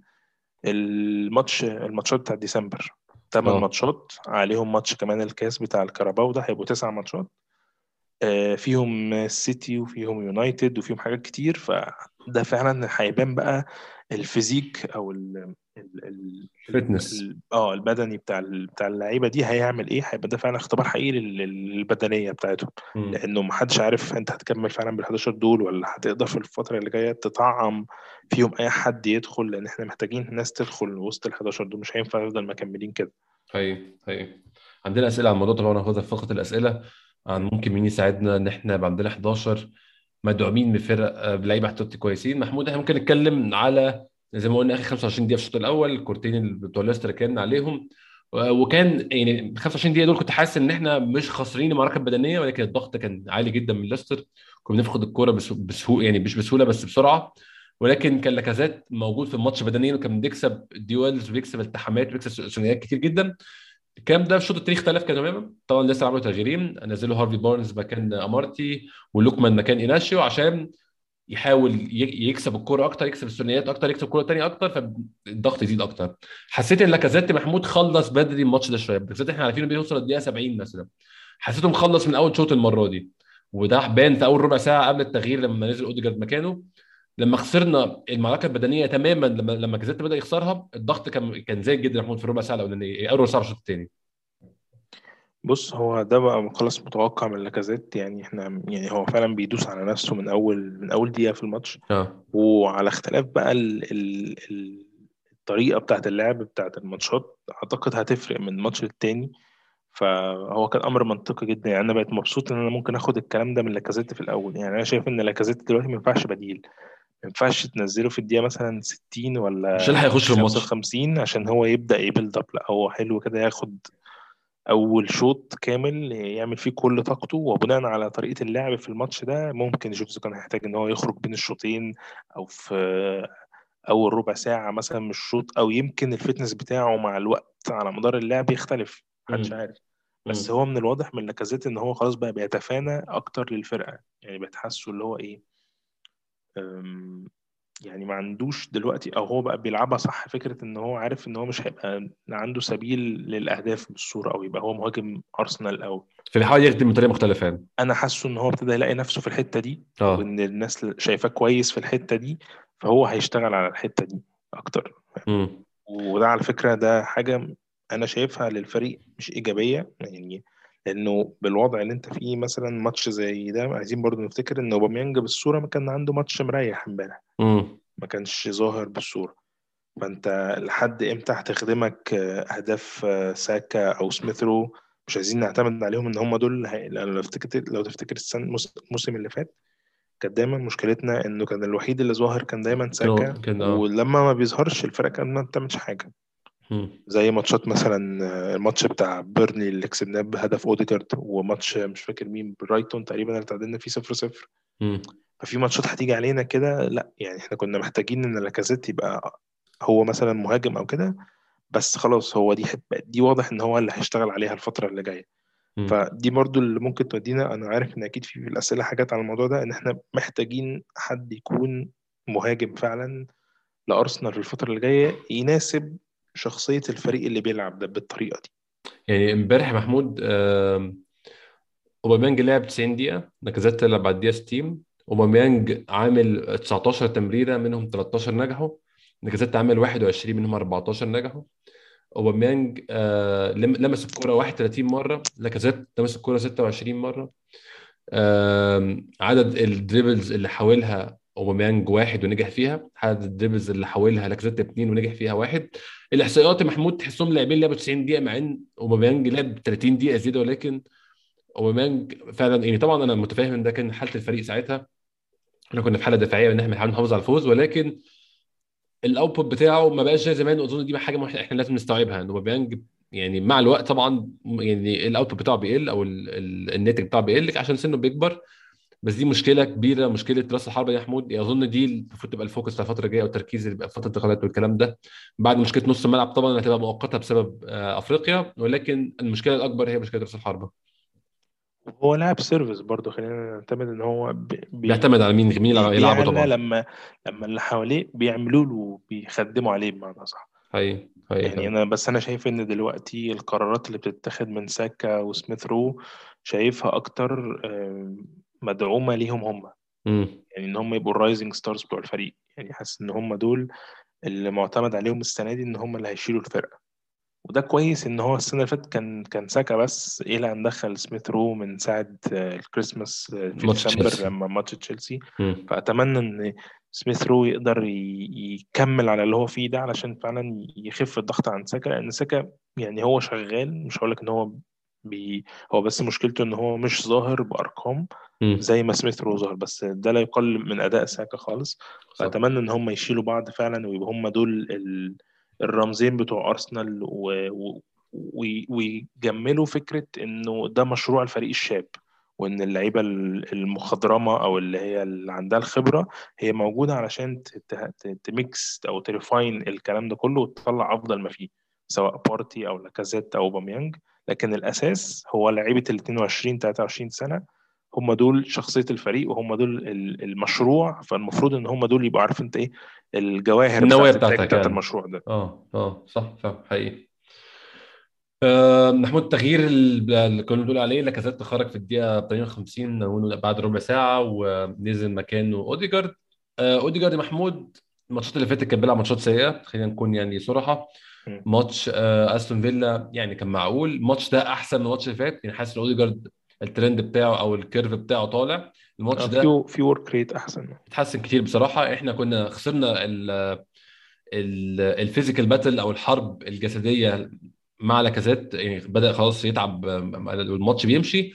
الماتش الماتشات بتاع ديسمبر. ثمان آه. ماتشات عليهم ماتش كمان الكاس بتاع الكاراباو ده هيبقوا تسع ماتشات. آه، فيهم سيتي وفيهم يونايتد وفيهم حاجات كتير فده فعلا هيبان بقى ال physique أو ال ال ال fitness ال- آه البدني بتاع بتاع اللعيبة دي هيعمل إيه؟ هيبقى ده فعلا اختبار حقيقي لل- للبدنية بتاعتهم. مم. لأنه محدش عارف أنت هتكمل فعلا بال 11 دول ولا هتقدر في الفترة اللي جاية تطعم فيهم أي حد يدخل لأن إحنا محتاجين ناس تدخل وسط ال 11 دول. مش هينفع نفضل مكملين كده. أيوه أيوه عندنا أسئلة عن الموضوع طبعا هناخدها في فقرة الأسئلة. عن ممكن مين يساعدنا إن إحنا يبقى عندنا 11 مدعومين بفرق آه، بلعيبة احتياطي كويسين. محمود إحنا ممكن نتكلم على زي ما قلنا آخر 25 دقيقة في الشوط الأول الكورتين بتوع ليستر اتكلمنا عليهم. وكان يعني ال 25 دقيقة دول كنت حاسس إن إحنا مش خاسرين المعركة البدنية ولكن الضغط كان عالي جدا من ليستر. كنا بنفقد الكورة بسهوله يعني مش بسهولة بس بسرعة. ولكن كان لاكازيت موجود في الماتش بدنيا وكان بيكسب ال duels وبيكسب التحامات وبيكسب ثنائيات كتير جدا. الكلام ده في الشوط التاني اختلف كان تماما. طبعا لسه عملوا تغييرين. نزلوا هارفي بارنز مكان أمارتي ولوكمان مكان إيناشيو عشان يحاول يكسب الكورة أكتر يكسب الثنائيات أكتر يكسب الكوره الثانية أكتر فالضغط يزيد أكتر. حسيت إن لاكازيت محمود خلص بدري الماتش ده شوية لاكازيت إحنا عارفين انه بيوصل الدقيقه 70 مثلا. حسيته مخلص من أول شوط المرة دي وده بان في أول ربع ساعة قبل التغيير لما نزل أوديجارد مكانه. لما خسرنا المعركة البدنية تماما لما لاكازيت بدأ يخسرها الضغط كان كان زايد جدا محمود في الربع ساعة الأولانية أول ربع ساعة الشوط الثاني بص هو ده بقى خلاص متوقع من لاكازيت. يعني إحنا يعني هو فعلا بيدوس على نفسه من أول من أول دقيقة في الماتش. آه. وعلى اختلاف بقى ال ال ال الطريقة بتاعت اللعب بتاعت الماتشات أعتقد هتفرق من ماتش للتاني. فهو كان أمر منطقي جدا. يعني أنا بقيت مبسوط إن أنا ممكن آخد الكلام ده من لاكازيت في الأول. يعني أنا شايف إن لاكازيت دلوقتي ما ينفعش بديل. ما ينفعش تنزله في الدقيقة مثلا 60 ولا مش اللي هيخش في الماتش 55 عشان هو يبدأ ي build up لأ هو حلو كده ياخد أول شوط كامل يعمل فيه كل طاقته وبناء على طريقة اللعب في الماتش ده ممكن اذا كان هيحتاج إن هو يخرج بين الشوطين أو في أول ربع ساعة مثلا من الشوط أو يمكن الفتنس بتاعه مع الوقت على مدار اللعب يختلف محدش. عارف بس. هو من الواضح من لاكازيت إن هو خلاص بقى بيتفانى أكتر للفرقة يعني بتحسه اللي هو إيه يعني ما عندوش دلوقتي أو هو بقى بيلعبها صح فكرة إن هو عارف إن هو مش هيبقى عنده سبيل للأهداف بالصورة أو يبقى هو مهاجم أرسنال أو فبيحاول يخدم بطريقة مختلفة يعني. أنا حاسه إن هو ابتدى يلاقي نفسه في الحتة دي آه. وإن الناس شايفاه كويس في الحتة دي فهو هيشتغل على الحتة دي أكتر. مم. وده على فكرة ده حاجة أنا شايفها للفريق مش إيجابية يعني لأنه بالوضع اللي أنت فيه مثلا ماتش زي ده عايزين برضو نفتكر إن أوباميانج بالصورة ما كان عنده ماتش مريح إمبارح. ما كانش ظاهر بالصورة فأنت لحد إمتى هتخدمك أهداف ساكا أو سميث رو مش عايزين نعتمد عليهم إن هم دول. لو تفتكر لو تفتكر الموسم اللي فات كانت دايما مشكلتنا إنه كان الوحيد اللي ظاهر كان دايما ساكا آه ولما ما بيظهرش الفرقة كانت ما بتعملش حاجة. زي ماتشات مثلا آه، الماتش بتاع بيرنلي اللي كسبناه بهدف أوديجارد وماتش مش فاكر مين برايتون تقريبا اللي تعادلنا فيه 0 0 مم. ففي ماتشات هتيجي علينا كده لا يعني إحنا كنا محتاجين إن لاكازيت يبقى هو مثلا مهاجم أو كده بس خلاص هو دي. دي واضح إن هو اللي هيشتغل عليها الفترة اللي جاية. فدي برضو اللي ممكن تودينا أنا عارف إن أكيد في في الأسئلة حاجات على الموضوع ده إن إحنا محتاجين حد يكون مهاجم فعلا لأرسنال في الفترة اللي جاية يناسب شخصية الفريق اللي بيلعب ده بالطريقة دي. يعني امبارح محمود أوباميانج لعب 90 دقيقة لاكازيت لعب بعد الدقيقه 60 أوباميانج عامل 19 تمريرة منهم 13 نجحوا. لاكازيت عمل 21 منهم 14 نجحوا. أوباميانج آه لم- لمس الكرة 31 مرة. لاكازيت لمس الكرة 26 مرة. آم، عدد ال dribbles اللي حاولها اوباميانج واحد ونجح فيها عدد ال dribbles اللي حاولها لاكازيت اثنين ونجح فيها واحد. الاحصائيات يا محمود تحسهم لاعبين لعبوا 90 دقيقة مع إن اوباميانج لعب 30 دقيقة زيادة ولكن اوباميانج فعلا يعني طبعا أنا متفاهم إن ده كان حالة الفريق ساعتها. إحنا كنا في حالة دفاعية ان إحنا بنحاول نحافظ على الفوز ولكن ال output بتاعه ما بقاش زي زمان. واظن دي حاجة إحنا لازم نستوعبها. إن اوباميانج يعني مع الوقت طبعا يعني ال output بتاعه بيقل أو ال- ال- الناتج بتاعه بيقل عشان سنه بيكبر. بس دي مشكلة كبيرة مشكلة راس الحربة يا محمود اظن دي المفروض تبقى ال focus بتاع الفترة الجاية والتركيز اللي بيبقى في فترة الانتقالات والكلام ده. بعد مشكلة نص الملعب طبعا هتبقى مؤقتة بسبب آه، أفريقيا. ولكن المشكلة الأكبر هي مشكلة راس الحربة. هو لاعب service برضه خلينا نعتمد إن هو بي بي بيعتمد على مين؟ مين اللي يلعبه طبعا؟ لما لما اللي حواليه بيعملوا له وبيخدموا عليه بمعنى صح حقيقي حقيقي يعني. أنا بس أنا شايف إن دلوقتي القرارات اللي بتتاخد من ساكا وسميث رو شايفها أكتر مدعومة ليهم هم مم. يعني إن هم يبقوا ال rising stars بتوع الفريق يعني حاسس إن هم دول اللي معتمد عليهم السنة دي إن هم اللي هيشيلوا الفرقة وده كويس إن هو السنة اللي فاتت كان كان ساكا بس إلى أن دخل سميث رو من ساعة آه، الكريسماس آه، في ديسمبر. لما ماتش تشيلسي. فأتمنى إن سميث رو يقدر يكمل على اللي هو فيه ده علشان فعلا يخف الضغط عن ساكا لأن ساكا يعني هو شغال مش هقول لك إن هو بي هو بس مشكلته إن هو مش ظاهر بأرقام. زي ما سميث رو ظهر بس ده لا يقلل من أداء ساكا خالص. فأتمنى إن هم يشيلوا بعض فعلا ويبقوا هم دول ال- الرمزين بتوع أرسنال و- و- وي- ويجملوا فكرة إنه ده مشروع الفريق الشاب وإن اللعيبة ال- المخضرمة أو اللي هي اللي عندها الخبرة هي موجودة علشان ت mix أو ت refine الكلام ده كله وتطلع أفضل ما فيه سواء بارتي أو لاكازيت أو أوباميانج لكن الأساس هو لعيبة ال 22 23 سنة. هم دول شخصية الفريق وهم دول ال- المشروع. فالمفروض إن هم دول يبقوا عارف أنت إيه الجواهر النواة بتاعتك بتاعت يعني. المشروع ده. آه آه صح صح حقيقي. آه محمود التغيير اللي كنا بنقول عليه لاكازيت خرج في الدقيقة 58 نقول بعد ربع ساعة ونزل مكانه أوديجارد. آه أوديجارد محمود الماتشات اللي فاتت كان بيلعب ماتشات سيئة خلينا نكون يعني صراحة. ماتش آه أستون فيلا يعني كان معقول. الماتش ده أحسن من الماتش اللي فات. يعني حاسس إن أوديجارد الترند بتاعه أو ال curve بتاعه طالع. الماتش آه، ده في في work rate أحسن. اتحسن كتير بصراحة. إحنا كنا خسرنا ال ال ال physical battle أو الحرب الجسدية مع لاكازيت. يعني بدأ خلاص يتعب والماتش بيمشي.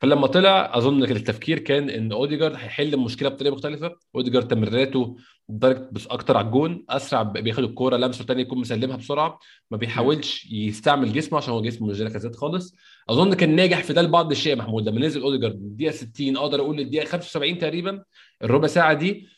فلما طلع أظن كان التفكير كان إن أوديجارد هيحل المشكلة بطريقة مختلفة. أوديجارد تمريراته بدرجه بس أكتر على الجون أسرع بياخد الكورة لمسه تاني يكون مسلمها بسرعة. ما بيحاولش يستعمل جسمه عشان هو جسمه مش زي لاكازيت خالص. أظن كان ناجح في ده لبعض الشيء يا محمود. لما نزل أوديجارد الدقيقة 60 أقدر أقول الدقيقة 75 تقريبا الربع ساعة دي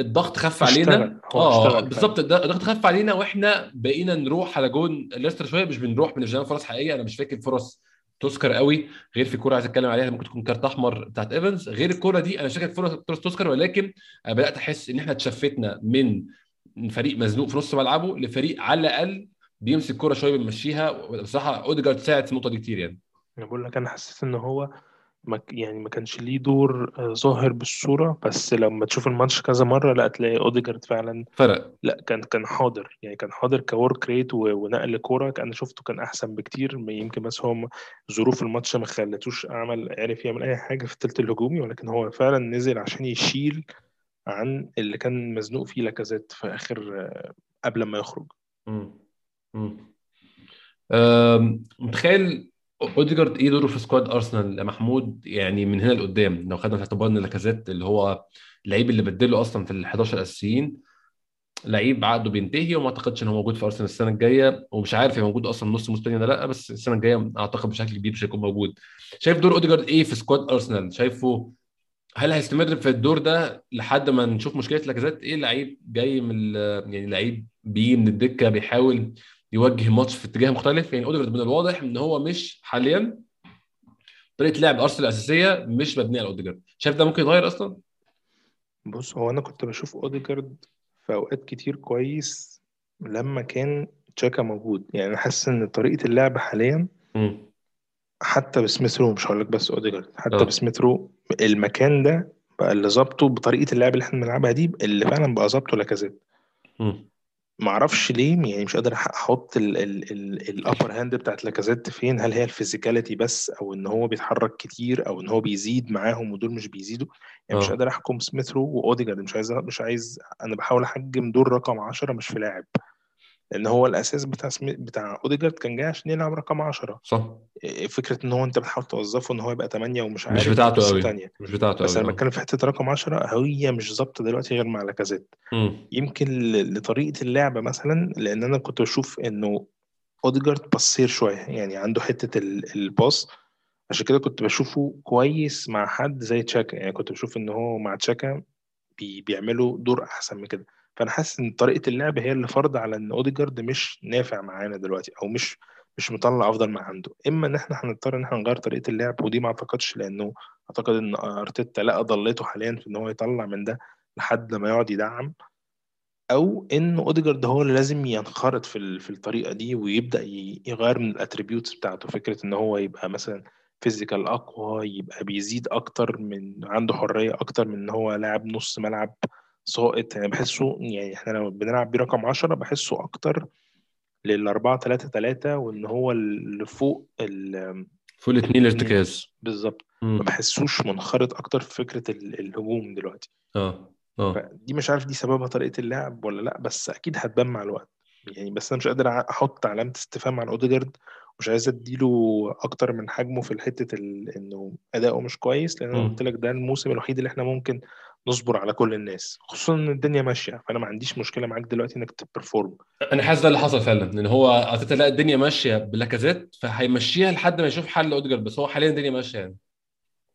الضغط خف علينا. آه. بالظبط. الض- الضغط خف علينا وإحنا بقينا نروح على جون ليستر شوية مش بنروح بنفجر فرص حقيقية. أنا مش فاكر فرص تذكر قوي غير في كورة عايز أتكلم عليها ممكن تكون كارت أحمر بتاعت إيفنز. غير الكورة دي أنا مش فاكر فرص تذكر ولكن بدأت أحس إن إحنا ات shift نا من فريق مزنوق في نص ملعبه لفريق على الأقل بيمسك كورة شوية بيمشيها بصراحة أوديجارد ساعد في النقطة دي كتير يعني. أنا بقول لك أنا حسيت إن هو ما ك- يعني ما كانش ليه دور آه، ظاهر بالصورة بس لما تشوف الماتش كذا مرة لا تلاقي أوديجارد فعلا فرق لا كان كان حاضر يعني كان حاضر ك work rate و- ونقل كورة أنا شفته كان أحسن بكتير يمكن بس هو م- ظروف الماتش ما خلتوش اعمل عرف يعمل أي حاجة في الثلث الهجومي ولكن هو فعلا نزل عشان يشيل عن اللي كان مزنوق فيه لاكازيت في آخر آه، قبل ما يخرج مم. مم. أم، متخيل اوديجارد إيه دوره في سكواد ارسنال يا محمود؟ يعني من هنا لقدام لو خدنا في اعتبارنا لاكازيت اللي هو اللعيب اللي بدله أصلا في ال 11 اساسيين لعيب عقده بينتهي وما اعتقدش إن هو موجود في ارسنال السنة الجاية ومش عارف هي موجود أصلا نص موسم ولا لأ بس السنة الجاية أعتقد بشكل كبير مش هيكون موجود. شايف دور اوديجارد إيه في سكواد أرسنال؟ شايفه هل هيستمر في الدور ده لحد ما نشوف مشكلة لاكازيت؟ إيه لعيب جاي من يعني لعيب بيجي من الدكة بيحاول يوجه الماتش في اتجاه مختلف. يعني اوديجارد من الواضح إن هو مش حاليا طريقة لعب ارسنال الأساسية مش مبنية على أوديجارد. شايف ده ممكن يتغير أصلا؟ بص هو أنا كنت بشوف أوديجارد في أوقات كتير كويس لما كان تشاكا موجود. يعني أنا حاسس إن طريقة اللعب حاليا مم. حتى بسميث رو مش هقول لك بس أوديجارد حتى آه. بسميث رو المكان ده بقى اللي ظابطه بطريقة اللعب اللي إحنا بنلعبها دي اللي فعلا بقى ظابطه لاكازيت. أعرفش ليه يعني مش قادر أح- أحط ال upper hand بتاعت لاكازيت فين هل هي ال physicality بس أو إن هو بيتحرك كتير أو إن هو بيزيد معاهم ودول مش بيزيدوا؟ يعني مش آه. قادر أحكم سميث رو واوديجارد مش عايز مش عايز أنا بحاول أحجم دور رقم 10 مش في لاعب. لأن هو الأساس بتاع سميث بتاع أوديجارد كان جاي عشان يلعب رقم 10 صح. إيه، فكرة إن هو أنت بتحاول توظفه إن هو يبقى 8 ومش مش عارف دي بتاعته قوي تانية. مش بتاعته بس أنا آه. بتكلم في حتة رقم 10 هي مش ظابطة دلوقتي غير مع لاكازيت. يمكن لطريقة اللعبه مثلا لأن أنا كنت بشوف إنه أوديجارد بصير شوية يعني عنده حتة ال- ال pass. عشان كده كنت بشوفه كويس مع حد زي تشاكا. يعني كنت بشوف إن هو مع تشاكا بي بيعملوا دور أحسن من كده. فأنا حاسس إن طريقة اللعب هي اللي فرض على إن أوديجارد مش نافع معانا دلوقتي أو مش مش مطلع أفضل ما عنده. إما إن إحنا هنضطر إن إحنا نغير طريقة اللعب ودي ما أعتقدش لأنه أعتقد إن أرتيتا لقى ضالته حاليا في إن هو يطلع من ده لحد لما يقعد يدعم. أو إن أوديجارد هو اللي لازم ينخرط في في الطريقة دي ويبدأ يغير من ال attributes بتاعته. فكرة إن هو يبقى مثلا physical أقوى يبقى بيزيد أكتر من عنده حرية أكتر من إن هو لاعب نص ملعب. ساقط يعني بحسه يعني إحنا لو بنلعب بيه رقم 10 بحسه أكتر لل 4 3 3 وإن هو اللي فوق ال- فول اتنين الاتنين الارتكاز. بالظبط. ما بحسوش منخرط أكتر في فكرة ال- الهجوم دلوقتي. آه آه. فدي مش عارف دي سببها طريقة اللعب ولا لأ بس أكيد هتبان مع الوقت. يعني بس أنا مش قادر أحط علامة استفهام عن أوديجارد مش عايز أديله أكتر من حجمه في الحتة ال... إنه أداؤه مش كويس لأن أنا قلت لك ده الموسم الوحيد اللي إحنا ممكن نصبر على كل الناس خصوصا إن الدنيا ماشية. فأنا ما عنديش مشكلة معاك دلوقتي إنك ت perform أنا حاسس ده اللي حصل فعلا إن هو ارتيتا لقى الدنيا ماشية بلاكازيت فهيمشيها لحد ما يشوف حل اوديجارد بس هو حاليا الدنيا ماشية يعني.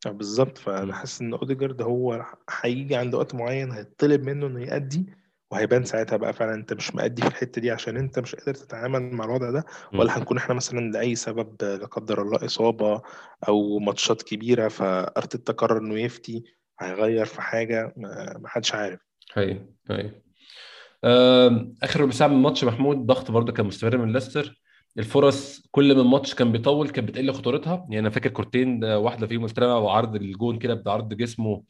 بالظبط. فأنا امم حاسس إن أوديجارد هو هيجي عند وقت معين هيطلب منه إنه يأدي وهيبان ساعتها بقى فعلا أنت مش مأدي في الحتة دي عشان أنت مش قادر تتعامل مع الوضع ده ولا هنكون إحنا مثلا لأي سبب لا قدر الله إصابة أو ماتشات كبيرة فأرتيتا قرر إنه يفتي. هيغير في حاجة ما ما حدش عارف. هي هي آم، آخر ربع ساعة من الماتش محمود ضغط برضه كان مستمر من ليستر. الفرص كل ما الماتش كان بيطول كانت بتقل خطورتها. يعني أنا فاكر كورتين آه، واحدة فيهم اترمى وعرض الجون كده بعرض جسمه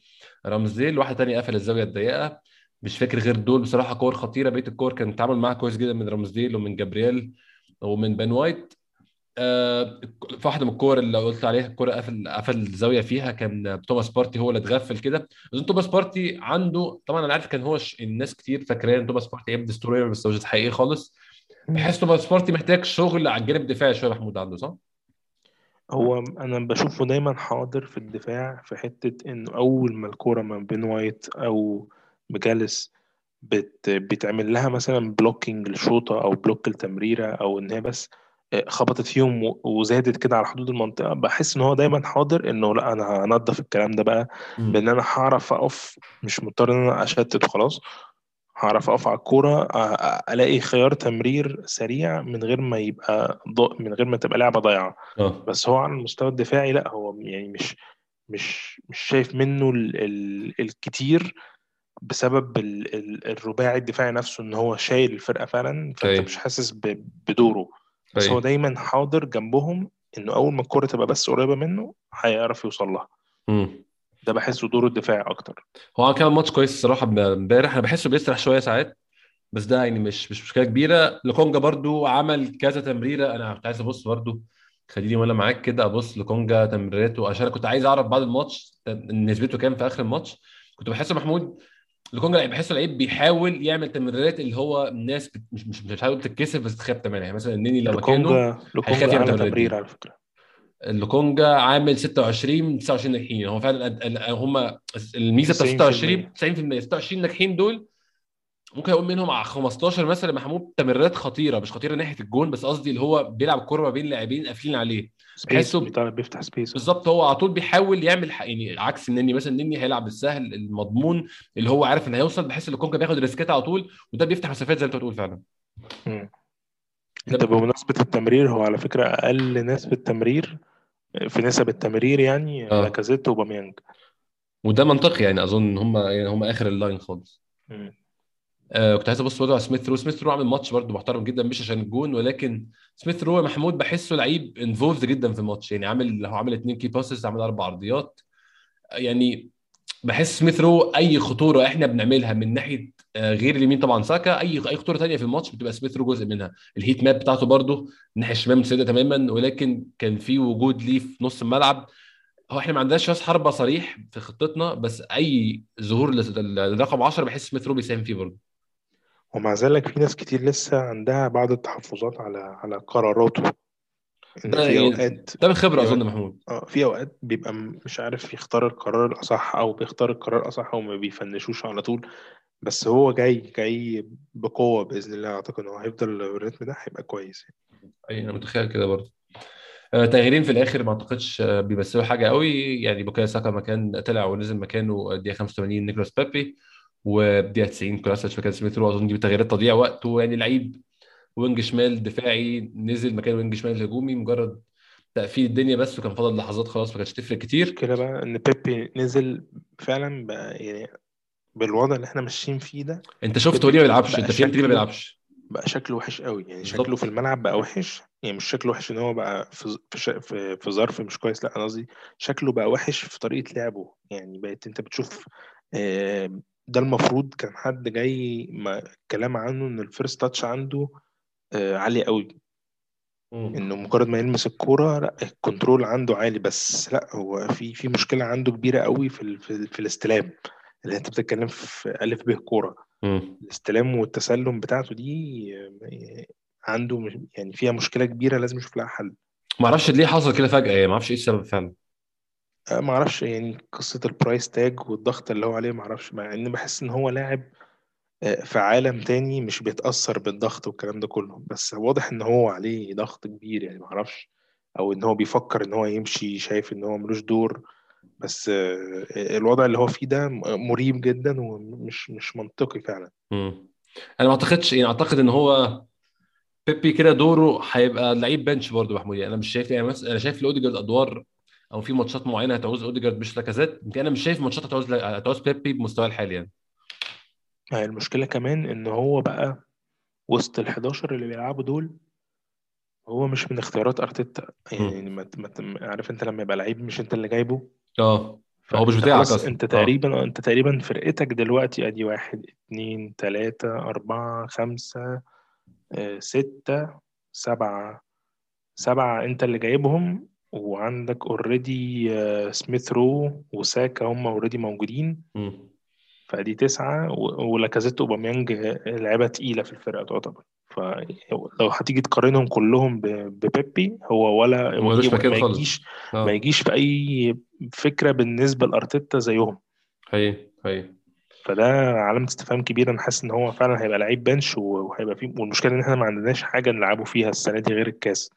رامزديل واحدة تانية قفل الزاوية الضيقة. مش فاكر غير دول بصراحة كور خطيرة. بقية الكور كان اتعامل معاها كويس جدا من رامزديل ومن جابرييل ومن بن وايت. في واحدة من الكور اللي قلت عليها الكورة قفل قفل الزاوية فيها كان توماس بارتي هو اللي اتغفل كده اظن توماس بارتي عنده طبعا أنا عارف كان هو ش... الناس كتير فاكراه إن توماس بارتي لعيب destroyer بس مش حقيقي خالص. بحس توماس بارتي محتاج شغل على الجانب الدفاعي شوية محمود عنده صح؟ هو أنا بشوفه دايما حاضر في الدفاع في حتة إنه أول ما الكورة ما بين وايت أو مجالس بت بيتعمل لها مثلا blocking لشوطة أو block التمريرة أو إن هي بس آه، خبطت فيهم وزادت كده على حدود المنطقة بحس إن هو دايما حاضر إنه لأ أنا هنضف الكلام ده بقى بإن امم أنا هعرف أقف مش مضطر إن أنا أشتت وخلاص هعرف أقف على أ- ألاقي خيار تمرير سريع من غير ما يبقى ض... من غير ما تبقى لعبة ضايعة. آه. بس هو على المستوى الدفاعي لأ هو يعني مش مش مش شايف منه ال... ال... الكتير بسبب ال... ال... الرباعي الدفاعي نفسه إن هو شايل الفرقة فعلا فأنت اي مش حاسس ب... بدوره. بس هو دايما حاضر جنبهم إنه أول ما الكرة تبقى بس قريبة منه هيعرف يوصل لها. ده بحسه دوره الدفاعي أكتر. هو كان ماتش كويس الصراحة امبارح أنا بحسه بيسرح شوية ساعات بس ده يعني مش مش مشكلة كبيرة. لوكونجا برضو عمل كذا تمريرة. أنا كنت عايز أبص برضو خليني وأنا معاك كده أبص لوكونجا تمريراته عشان أنا كنت عايز أعرف بعد الماتش نسبته كام في آخر الماتش. كنت بحس محمود لوكونجا لعيب بحسه لعيب بيحاول يعمل تمريرات اللي هو الناس بت... مش مش مش هقول تتكسف بس تخاف تعملها يعني مثلا النني لو مكانه هيخاف يعمل تمرير على فكرة. لوكونجا عامل 26 29 ناجحين. هو فعلا هم الميزة بتاع 26 90% 90% 26 ناجحين دول ممكن أقول منهم على 15 مثلا محمود تمريرات خطيرة مش خطيرة ناحية الجون بس قصدي اللي هو بيلعب الكوره ما بين لاعبين قافلين عليه. بحسه بيطلع بيفتح space بالظبط هو على طول بيحاول يعمل ح- يعني عكس النني مثلا النني هيلعب السهل المضمون اللي هو عارف إن هيوصل بحس إن لوكونجا بياخد ريسكات على طول وده بيفتح مسافات زي ما أنت بتقول فعلا. أنت ب... بمناسبة التمرير هو على فكرة أقل ناس في التمرير في نسب التمرير يعني آه. لاكازيت واوباميانج وده منطقي يعني أظن إن هم يعني هم آخر ال line خالص. مم. آه كنت عايز أبص برضه على سميث رو. سميث رو عامل ماتش برضه محترم جدا مش عشان الجون ولكن سميث رو محمود بحسه لعيب involved جدا في الماتش. يعني عامل هو عامل اثنين key passes عامل أربع عرضيات. يعني بحس سميث رو أي خطورة إحنا بنعملها من ناحية آه، غير اليمين طبعا ساكا أي أي خطورة ثانية في الماتش بتبقى سميث رو جزء منها. ال heat map بتاعته برده الناحيه الشمال متسيده تماما ولكن كان في وجود ليه في نص الملعب. هو إحنا ما عندناش راس حربة صريح في خطتنا بس أي ظهور للرقم 10 بحس سميث رو بيساهم فيه برضه. ومع ذلك في ناس كتير لسه عندها بعض التحفظات على على قراراته. إن ده في يعني أوقات ده من خبره في أظن محمود. آه في أوقات بيبقى مش عارف يختار القرار الأصح أو بيختار القرار الأصح وما بي finish وش على طول. بس هو جاي جاي بقوة بإذن الله أعتقد إن هو هيفضل ال rhythm ده هيبقى كويس أي أنا متخيل كده برضه. آه، تغييرين في الآخر ما أعتقدش آه، بيمثلوا حاجة قوي يعني بوكايو ساكا كمان طلع ونزل مكانه الدقيقه 85 نيكولاس بيبي. والدقيقه 90 كولاسيناتش مكان سميث رو اظن دي تغييرات تضييع وقت يعني لعيب wing شمال دفاعي نزل مكان wing شمال هجومي مجرد تقفيل الدنيا بس وكان فاضل لحظات خلاص ما كانتش تفرق كتير. المشكلة بقى إن بيبي نزل فعلا بقى يعني بالوضع اللي إحنا ماشيين فيه ده. أنت شفته ليه ما بيلعبش؟ أنت فهمت ليه ما شكله بيلعبش؟ بقى شكله وحش قوي. يعني شكله بالظبط في الملعب بقى وحش. يعني مش شكله وحش إن هو بقى في في ش- في ظرف مش كويس لأ أنا قصدي شكله بقى وحش في طريقة لعبه. يعني بقيت أنت بتشوف آه، ده المفروض كان حد جاي ما كلام عنه إن ال first touch عنده آه، عالي قوي. مم. إنه مجرد ما يلمس الكورة لأ ال control عنده عالي بس لأ هو في في مشكلة عنده كبيرة قوي في ال- في, ال- في الاستلام. اللي أنت بتتكلم في ألف ب كورة. مم. الاستلام والتسلم بتاعته دي آه، عنده يعني فيها مشكلة كبيرة لازم يشوف لها حل. ما أعرفش ليه حصل كده فجأة يعني ما أعرفش إيه السبب فعلا. آه، ما أعرفش يعني قصة البرايس تاج والضغط اللي هو عليه ما أعرفش مع إن بحس إن هو لاعب آه، في عالم تاني مش بيتأثر بالضغط والكلام ده كله بس واضح إن هو عليه ضغط كبير يعني ما أعرفش أو إن هو بيفكر إن هو يمشي شايف إن هو ملوش دور بس آه، الوضع اللي هو فيه ده مريب جدا ومش مش منطقي فعلا. أنا ما أعتقدش يعني أعتقد إن هو بيبي كده دوره هيبقى لعيب بنش برضه محمود يعني أنا مش شايف يعني مثلا أنا شايف لأوديجارد أدوار أو في ماتشات معينة هتعوز أوديجارد مش لاكازيت؟ يمكن أنا مش شايف ماتشات هتعوز هتعوز بيبي بمستواه الحالي يعني. يعني المشكلة كمان إن هو بقى وسط ال 11 اللي بيلعبوا دول هو مش من اختيارات أرتيتا. يعني. ما ما عارف أنت لما يبقى لعيب مش أنت اللي جايبه؟ آه. هو مش بتاعك أصلا. أنت آه. تقريبا أنت تقريبا فرقتك دلوقتي أدي واحد اتنين تلاتة أربعة خمسة آه ستة سبعة. سبعة أنت اللي جايبهم وعندك already سميث رو وساكا هم already موجودين. مم. فدي تسعة ولاكازيت واوباميانج آه، لعيبة تقيلة في الفرقة تعتبر. فلو هتيجي تقارنهم كلهم ببيبي هو ولا ما يجيش ما آه. يجيش في أي فكرة بالنسبة لأرتيتا زيهم. هي هي. فده علامة استفهام كبيرة. أنا حاسس إن هو فعلا هيبقى لعيب bench وهيبقى فيه والمشكلة إن إحنا ما عندناش حاجة نلعبه فيها السنة دي غير الكاس.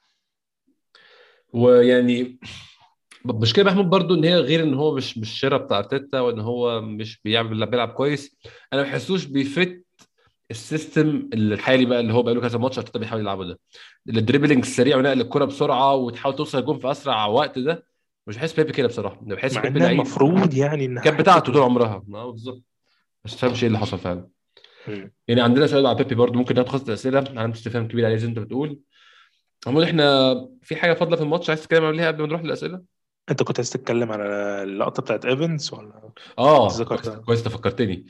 ويعني المشكلة محمود برضو إن هي غير إن هو مش مش شراء بتاع أرتيتا وإن هو مش بيعمل بيلعب كويس. أنا ما بحسوش بي fit ال system الحالي بقى اللي هو بقى له كذا ماتش أرتيتا بيحاول يلعبه ده. ال dribbling السريع ونقل الكرة بسرعة وتحاول توصل الجون في أسرع وقت ده مش بحس بيبي كده بصراحة. أنا بحس بيبي لعيب المفروض يعني إنها كانت بتاعته طول عمرها. آه بالظبط. بس ما فهمش إيه اللي حصل فعلا. يعني عندنا سؤال على بيبي برضو ممكن ناخد اسئله علامه استفهام كبيره عليه زي أنت بتقول. محمود إحنا في حاجة فاضلة في الماتش عايز تتكلم عليها قبل ما نروح للأسئلة؟ أنت كنت عايز تتكلم على اللقطة بتاعت إيفنز ولا؟ آه كويس أنت فكرتني.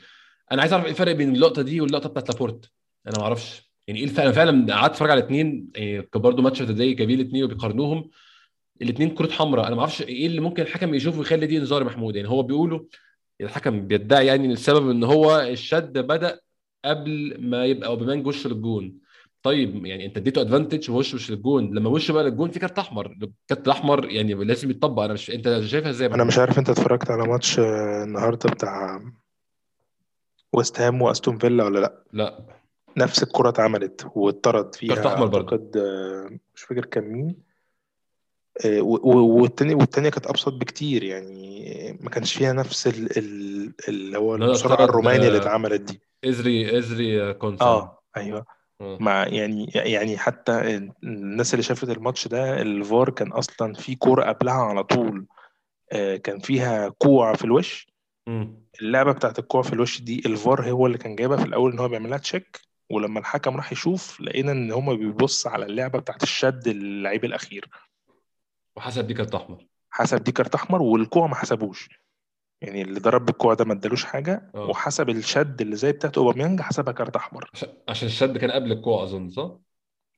أنا عايز أعرف إيه الفرق بين اللقطة دي واللقطة بتاعت لابورت؟ أنا ما أعرفش. يعني إيه الفرق؟ أنا فعلا قعدت أتفرج على الاثنين يعني كان برضه Match Day جايبين الاثنين وبيقارنوهم. الاثنين كروت حمراء. أنا ما أعرفش إيه اللي ممكن الحكم يشوفه يخلي دي إنذار محمود. يعني هو بيقولوا الحكم بيدعي يعني ان السبب إن هو الشد بدأ قبل ما يبقى أوباميانج وشه للجون. طيب يعني انت اديته advantage ووشه مش للجون. لما وشه بقى للجون في كارت أحمر. الكارت الأحمر يعني لازم يتطبق. أنا مش أنت شايفها إزاي؟ محمود مش عارف أنت اتفرجت على ماتش آه، النهاردة بتاع ويست هام وأستون فيلا ولا لأ؟ لا. نفس الكرة اتعملت واتطرد كارت فيها أحمر برضه. أعتقد آه، مش فاكر كان مين. آه، و- و- والتاني والتانية كانت أبسط بكتير. يعني ما كانش فيها نفس ال ال اللي هو اتطرد الرومانية اللي اتعملت دي. إزري إزري كونسا آه أيوه. مع يعني يعني حتى الناس اللي شافت الماتش ده الفار كان أصلا في كورة قبلها على طول آه، كان فيها كوع في الوش. مم. اللعبة بتاعت الكوع في الوش دي الفار هو اللي كان جايبها في الأول إن هو بيعملها check ولما الحكم راح يشوف لقينا إن هما بيبص على اللعبة بتاعت الشد اللعيب الأخير. وحسب دي كارت أحمر. حسب دي كارت أحمر والكوع ما حسبوش. يعني اللي ضرب بالكوع ده ما ادالوش حاجة آه. وحسب الشد اللي زي بتاعت أوباميانج حسبها كارت أحمر. عشان الشد كان قبل الكوع أظن صح؟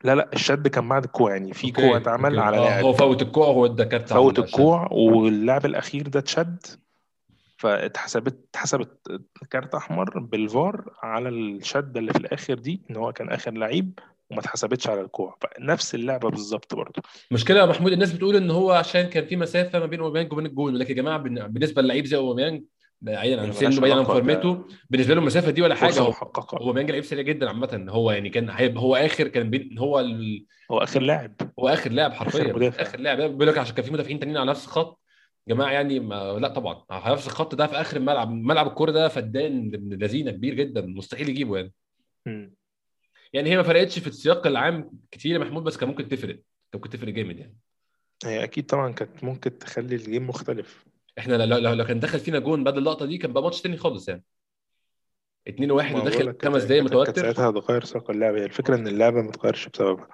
لا لا الشد كان بعد الكوع يعني في كوع اتعمل على آه هو فوت الكوع هو ادى كارت فوت الكوع واللاعب الأخير ده اتشد فاتحسبت اتحسبت كارت أحمر بالفار على الشده اللي في الآخر دي إن هو كان آخر لعيب. وما اتحسبتش على الكوع. فنفس اللعبة بالظبط برضه. مشكلة يا محمود الناس بتقول إن هو عشان كان في مسافة ما بين أوباميانج وبين الجول لكن يا جماعة بن- بالنسبة للعيب زي أوباميانج بعيدا عن هي سنه بعيدا عن ده فورمته بالنسبة له المسافة دي ولا حاجة فرصه هو أوباميانج لعيب سريع جدا عامة. هو يعني كان هو آخر كان بين هو ال... هو آخر لاعب. هو آخر لاعب حرفيا. آخر لاعب. بيقول لك عشان كان في مدافعين تانيين على نفس الخط. جماعة يعني ما لا طبعا. على نفس الخط ده في آخر الملعب ملعب الكورة ده فدان لذينة كبير جدا. مستحيل يجيبه يعني. مم. يعني هي ما فرقتش في السياق العام كتير يا محمود بس كان ممكن تفرق. كان ممكن تفرق جامد يعني. هي أكيد طبعا كانت ممكن تخلي الجيم مختلف. إحنا لو لو, لو كان دخل فينا جون بعد اللقطة دي كان بقى ماتش تاني خالص يعني. 2 1 ما بقول وداخل كانت خمس دقايق كانت كانت متوتر ساعتها هتغير سياق اللعبه هي الفكرة إن اللعبه ما تغيرش بسببها.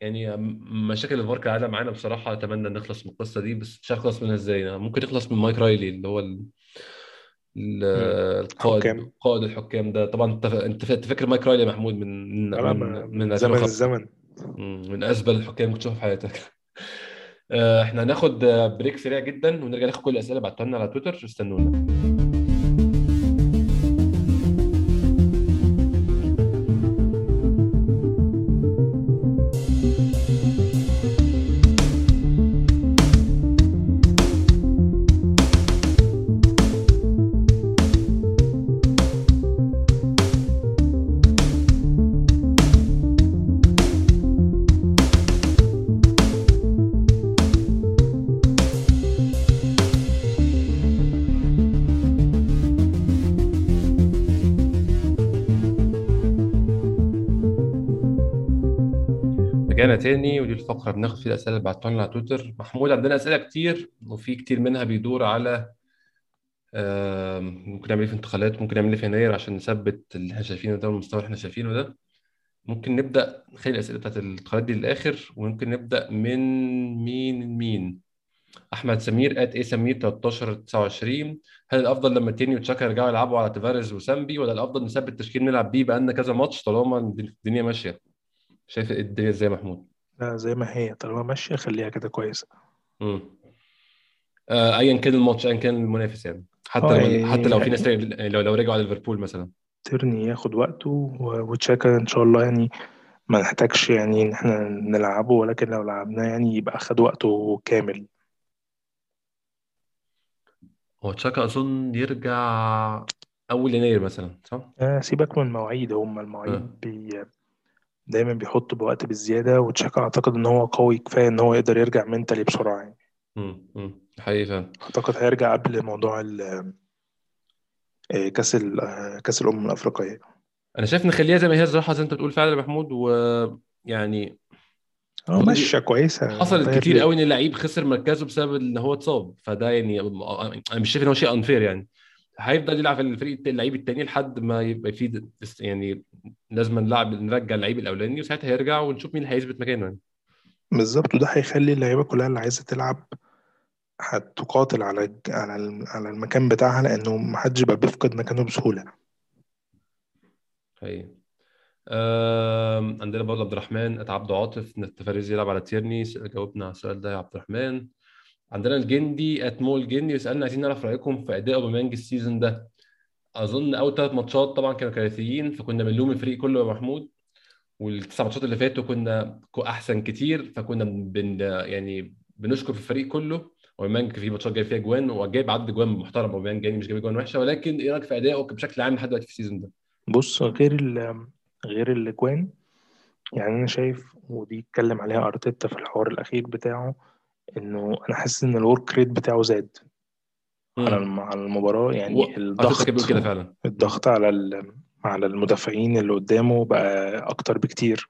يعني مشاكل الفار كالعاده معانا بصراحة. أتمنى نخلص من القصة دي بس مش عارف نخلص منها إزاي؟ ممكن نخلص من مايك رايلي اللي هو ال... القائد قائد الحكام ده. طبعا أنت أنت فاكر مايك رايلي يا محمود من من لا من, زمن 2005 الزمن. من أزبل الحكام اللي تشوفها في حياتك. [laughs] آه، إحنا هناخد آه، break سريع جدا ونرجع ناخد كل الأسئلة. اللي بعتوها لنا على تويتر. استنونا. الفقره بناخد فيها الأسئلة اللي بعتوها لنا على تويتر. محمود عندنا أسئلة كتير وفي كتير منها بيدور على ممكن نعمل إيه في انتقالات ممكن نعمل إيه في يناير عشان نثبت اللي إحنا شايفينه ده والمستوى اللي إحنا شايفينه ده. ممكن نبدأ نخلي الأسئلة بتاعت الانتقالات دي للآخر وممكن نبدأ من مين مين؟ أحمد سمير ات إيه سمير 13 29 هل الأفضل لما تيرني وتشاكا يرجعوا يلعبوا على تفاريز وسامبي ولا الأفضل نثبت تشكيل نلعب بيه بقالنا كذا ماتش طالما الدنيا ماشية؟ شايف الدنيا إزاي يا محمود؟ لا زي ما هي طالما ماشية خليها كده كويسة. امم آه، ايا كان الماتش ايا كان المنافس يعني. حتى آه لو حتى لو في ناس يعني لو لو رجعوا على ليفربول مثلا. ترني ياخد وقته وتشاكا إن شاء الله يعني ما نحتاجش يعني إن إحنا نلعبه ولكن لو لعبناه يعني يبقى خد وقته كامل. هو تشاكا أظن يرجع أول يناير مثلا صح؟ آه سيبك من المواعيد هم المواعيد بي دايما بيحطوا بوقت بالزيادة وتشاكا أعتقد إن هو قوي كفاية إن هو يقدر يرجع منتلي بسرعة يعني. امم حقيقي فعلا. أعتقد هيرجع قبل موضوع ال- آه، كأس ال- آه، كأس الأمم الأفريقية. أنا شايف نخليها زي ما هي الصراحة زي ما أنت بتقول فعلا يا محمود ويعني آه ماشية كويسة. حصلت كتير قوي إن اللعيب خسر مركزه بسبب إن هو اتصاب فده يعني أنا مش شايف إن هو شيء انفير يعني. هيفضل يلعب في الفريق اللعيب التاني لحد ما يبقى في يعني لازم نلعب نرجع اللعيب الأولاني وساعتها هيرجع ونشوف مين اللي هيثبت مكانه يعني. بالظبط وده هيخلي اللعيبة كلها اللي عايزة تلعب هتقاتل على على على المكان بتاعها لأنه محدش بقى بيفقد مكانه بسهولة. هي آم، عندنا برضه عبد الرحمن ات عبد عاطف ان التفاريز يلعب على تيرني جاوبنا على السؤال ده يا عبد الرحمن. عندنا الجندي @ مول جندي يسألنا عايزين نعرف رأيكم في أداء أوباميانج ال season ده. أظن أول ثلاث ماتشات طبعا كانوا كارثيين فكنا بنلوم الفريق كله يا محمود. والتسع ماتشات اللي فاتوا كنا أحسن كتير فكنا بن يعني بنشكر في الفريق كله. أوباميانج في ماتشات جايب فيها جوان وجايب عدد جوان محترم أوباميانج يعني مش جايب جوان وحشة. ولكن إيه رأيك في أدائه بشكل عام لحد دلوقتي في ال season ده؟ بص غير ال غير الأجوان يعني أنا شايف ودي اتكلم عليها أرتيتا في الحوار الأخير بتاعه إنه أنا حاسس إن ال work rate بتاعه زاد على على المباراة. يعني كان الضغط كده فعلا. الضغط على ال- على المدافعين اللي قدامه بقى أكتر بكتير.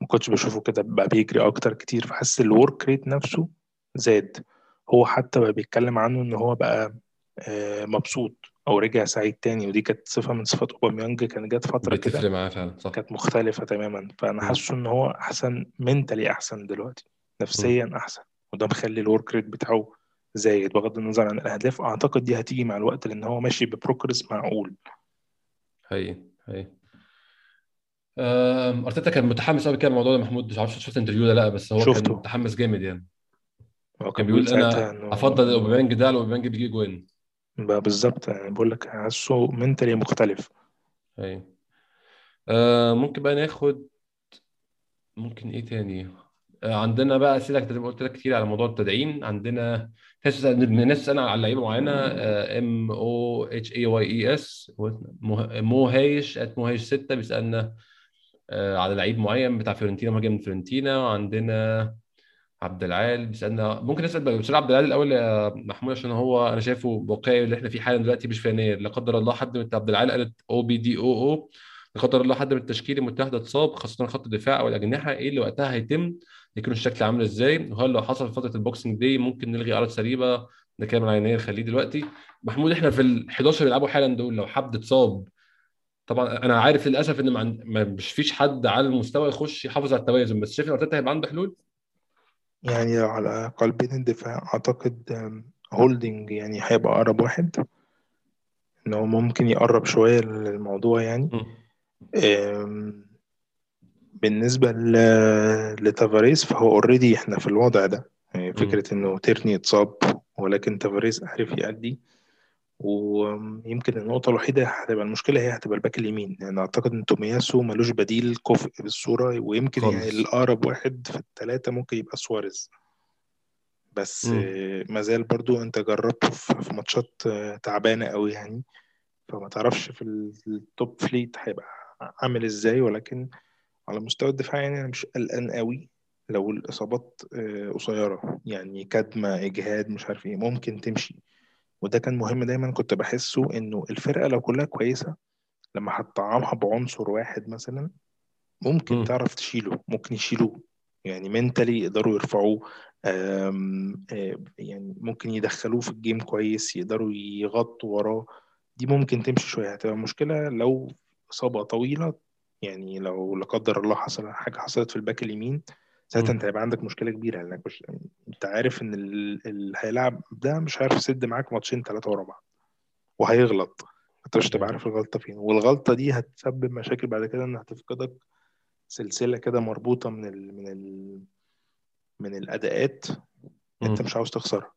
ما كنتش بشوفه كده بقى بيجري أكتر كتير. فحس ال work rate نفسه زاد. هو حتى بقى بيتكلم عنه إن هو بقى آه، مبسوط أو رجع سعيد تاني. ودي كانت صفة من صفات أوباميانج كانت جت فترة كده بتفرق معاه فعلا صح. كانت مختلفة تماما. فأنا. حاسه إن هو أحسن mentally أحسن دلوقتي. نفسيا أحسن. وده مخلي ال work rate بتاعه زايد بغض النظر عن الأهداف. أعتقد دي هتيجي مع الوقت لأن هو ماشي ب progress معقول. هي هي أرتيتا كان متحمس قوي كده الموضوع ده محمود. مش عارف شفت interview ده لأ بس هو كان شفته. متحمس جامد يعني. هو كان كان بيقول أنا إنه أفضل اوباميانج ده اوباميانج بيجي جوان بقى بالظبط. يعني بقول لك حاسه mentally مختلف. هي آه ممكن بقى ناخد ممكن إيه تاني؟ عندنا بقى اسئله ما قلت لك كتير على موضوع التدعيم. عندنا ناس تسالنا على لعيبه معينة ام أو اتش اي واي اي اس مو هايش ات مو هايش 6 بيسألنا آه على لعيب معين بتاع فيورنتينا مهاجم من فيورنتينا. وعندنا عبد العال بيسألنا ممكن نسأل بس عبد العال الأول يا محمود عشان هو أنا شايفه واقعي اللي إحنا فيه حالا دلوقتي مش في يناير لا قدر الله حد من عبد العال قالت أو بي دي أو أو لا قدر الله حد من التشكيلة المتحدة اتصاب خاصة خط الدفاع أو الأجنحة. إيه اللي وقتها هيتم؟ يكون الشكل عامل إزاي وهل لو حصل في فترة ال Boxing Day ممكن نلغي عرض سريبة؟ ده كلام على يناير خليه دلوقتي. محمود إحنا في ال 11 اللي بيلعبوا حالا دول لو حد اتصاب طبعا أنا عارف للأسف إن ما مش فيش حد على المستوى يخش يحافظ على التوازن بس شايف إن أرتيتا هيبقى عنده حلول؟ يعني لو على قلبين الدفاع أعتقد هولدنج يعني هيبقى أقرب واحد إن هو ممكن يقرب شوية للموضوع يعني. ل- لتافاريز فهو already إحنا في الوضع ده. يعني مم. فكرة إنه تيرني اتصاب ولكن تافاريز عرف يأدي. ويمكن النقطة الوحيدة هتبقى المشكلة هي هتبقى ال back اليمين. يعني أعتقد إن تومياسو ملوش بديل كفء بالصورة ويمكن يعني خالص. الأقرب واحد في الثلاثة ممكن يبقى سواريز. بس مم. آه، مازال برضو أنت جربته في ماتشات تعبانة قوي يعني. فما تعرفش في ال- التوب فليت هيبقى عامل إزاي ولكن على مستوى الدفاع يعني أنا مش قلقان قوي لو الإصابات آه، قصيرة. يعني كدمة إجهاد مش عارف إيه ممكن تمشي. وده كان مهم دايما كنت بحسه إنه الفرقة لو كلها كويسة لما هتطعمها بعنصر واحد مثلا ممكن مم. تعرف تشيله ممكن يشيلوه. يعني mentally يقدروا يرفعوه آه، يعني ممكن يدخلوه في ال game كويس يقدروا يغطوا وراه. دي ممكن تمشي شوية. هتبقى مشكلة لو إصابة طويلة يعني لو لا قدر الله حصل حاجة حصلت في ال back اليمين ساعتها أنت. هيبقى عندك مشكلة كبيرة لأنك مش أنت عارف إن ال- اللي هيلعب ده مش عارف يسد معاك ماتشين ثلاثة ورا بعض وهيغلط أنت مش هتبقى. عارف الغلطة فين والغلطة دي هتسبب مشاكل بعد كده انها هتفقدك سلسلة كده مربوطة من ال من ال من الأداءات أنت. مش عاوز تخسرها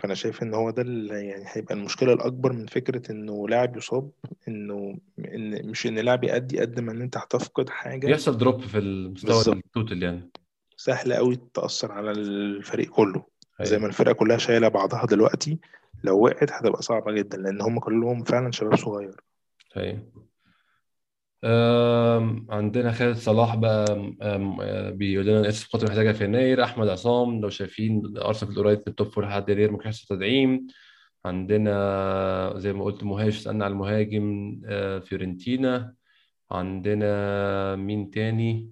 فأنا شايف إن هو ده اللي يعني هيبقى المشكلة الأكبر من فكرة إنه لاعب يصاب إنه إن مش إن لاعب يأدي قد ما إن أنت هتفقد حاجة. بيحصل drop في المستوى ال total يعني. سهل قوي تأثر على الفريق كله. زي ما الفرقة كلها شايلة بعضها دلوقتي لو وقعت هتبقى صعبة جدا لأن هم كلهم فعلا شباب صغير. أيوه. عندنا خالد صلاح بقى أه، بيقول لنا آسف خاطر محتاجها في يناير أحمد عصام لو شايفين أرسنال في القريب من التوب فور لحد يناير ممكن يحصل تدعيم عندنا زي ما قلت مهاجم سألنا على المهاجم أه، فيورنتينا. عندنا مين تاني؟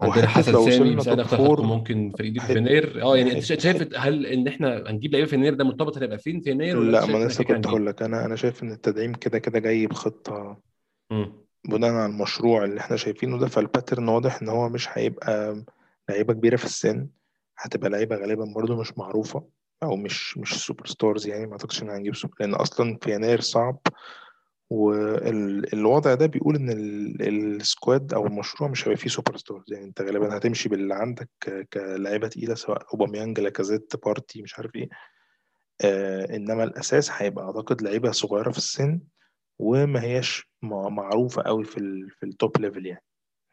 عندنا حسن لو سامي وصلنا فور ممكن فريق يجيب في يناير آه يعني أنت حت شايف هل إن إحنا هنجيب لعيبه في يناير ده مرتبط هنبقى فين في يناير ولا لا ما شايف أنا إن لسه كده كنت هقول؟ لك أنا أنا شايف إن التدعيم كده كده جاي امم بناء على المشروع اللي إحنا شايفينه ده فال pattern واضح إن هو مش هيبقى لعيبة كبيرة في السن هتبقى لعيبة غالبا برضو مش معروفة أو مش مش superstars يعني ما أعتقدش ان هنجيب سوبر لأن أصلا في يناير صعب والوضع ده بيقول إن ال- ال squad أو المشروع مش هيبقى فيه superstars يعني أنت غالبا هتمشي باللي عندك ك- كلاعيبة تقيلة سواء اوباميانج لاكازيت بارتي مش عارف إيه. آه إنما الأساس هيبقى أعتقد لعيبة صغيرة في السن وما هياش مع- معروفة قوي في ال في ال top level يعني.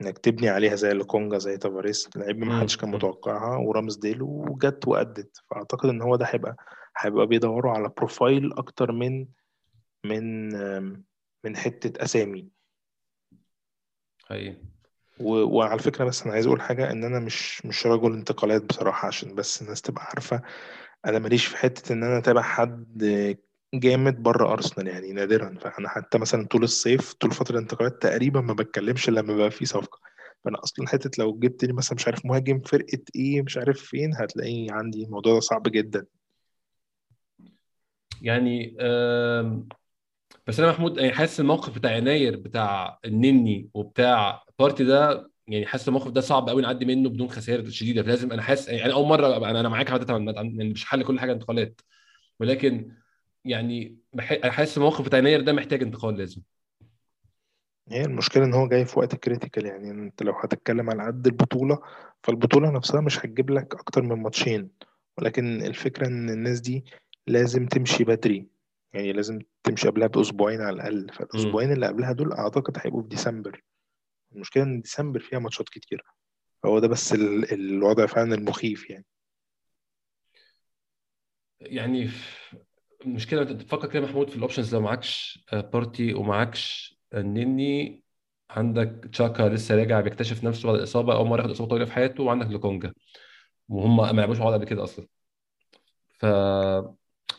إنك تبني عليها زي لوكونجا زي تافاريس لعيبه ما حدش كان متوقعها ورامزديل وجت وأدت. فأعتقد إن هو ده هيبقى هيبقى بيدوروا على profile أكتر من من من حتة أسامي. حقيقي. و- وعلى فكرة بس أنا عايز أقول حاجة إن أنا مش مش رجل انتقالات بصراحة عشان بس الناس تبقى عارفة. أنا ماليش في حتة إن أنا أتابع حد جامد بره أرسنال يعني نادرا. فأنا حتى مثلا طول الصيف طول فترة الانتقالات تقريبا ما بتكلمش لما بقى في صفقة. فأنا أصلا حتة لو جبت لي مثلا مش عارف مهاجم فرقة إيه مش عارف فين هتلاقيه عندي الموضوع ده صعب جدا. يعني بس أنا محمود يعني حاسس الموقف بتاع يناير بتاع النني وبتاع بارتي ده يعني حاسس الموقف ده صعب قوي نعدي منه بدون خسائر شديدة. لازم أنا حاسس يعني أول مرة أنا أنا معاك عادة يعني مش حل كل حاجة انتقالات. ولكن يعني حاسس الموقف بتاع يناير ده محتاج انتقال لازم. هي المشكلة إن هو جاي في وقت critical يعني أنت لو هتتكلم على قد البطولة فالبطولة نفسها مش هتجيب لك أكتر من ماتشين. ولكن الفكرة إن الناس دي لازم تمشي بدري. يعني لازم تمشي قبلها بأسبوعين على الأقل. فالأسبوعين اللي قبلها دول أعتقد هيبقوا في ديسمبر. المشكلة إن ديسمبر فيها ماتشات كتير. فهو ده بس الوضع فعلا المخيف يعني. يعني المشكلة انت تفكر كده محمود في ال options لو معكش بارتي ومعكش النني عندك تشاكا لسه راجع بيكتشف نفسه بعد الإصابة أول مرة ياخد إصابة طويلة في حياته وعندك لوكونجا وهم ما لعبوش مع بعض قبل كده أصلا. ف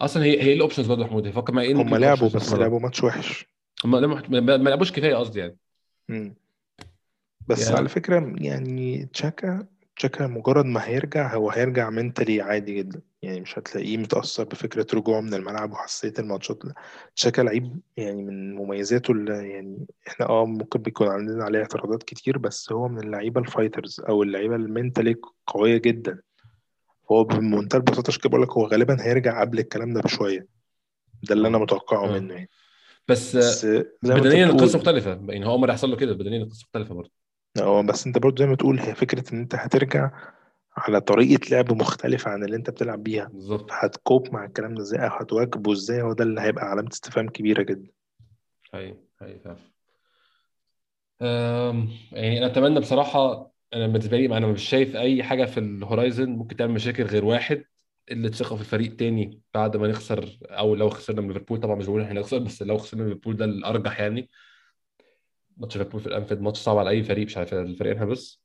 أصلا هي هي إيه ال options برضه محمود؟ فكر معايا إيه هم لعبوا بس لعبوا ماتش وحش. هم ما لعبوش كفاية قصدي يعني. مم. بس يعني... على فكرة يعني تشاكا تشاكا مجرد ما هيرجع هو هيرجع منتلي عادي جدا. يعني مش هتلاقيه متأثر بفكرة رجوعه من الملعب وحساسية الماتشات تشاكا لعيب يعني من مميزاته اللي يعني إحنا آه ممكن بيكون عندنا عليه اعتراضات كتير بس هو من اللعيبة الفايترز أو اللعيبة المنتلي قوية جدا. هو بمنتهى البساطة عشان كده بقول لك هو غالبا هيرجع قبل الكلام ده بشوية. ده اللي أنا متوقعه. منه يعني. بس, بس بدنيا القصة مختلفة يعني هو عمر يحصل له كده بدنيا القصة مختلفة برضه. آه بس أنت برضه زي ما تقول هي فكرة إن أنت هترجع على طريقة لعب مختلفة عن اللي أنت بتلعب بيها. بالظبط. هتكوب مع الكلام ده إزاي؟ أو هتواجبه إزاي؟ هو ده اللي هيبقى علامة استفهام كبيرة جدا. أيوه أيوه فعلا. يعني أنا أتمنى بصراحة أنا بالنسبة لي أنا مش شايف أي حاجة في الهورايزن ممكن تعمل مشاكل غير واحد اللي ثقه في الفريق تاني بعد ما نخسر أو لو خسرنا من ليفربول طبعا مش بقول إحنا نخسر بس لو خسرنا من ليفربول ده الأرجح يعني. ماتش ليفربول في الأنفيلد ماتش صعب على أي فريق مش عارف الفريقين بس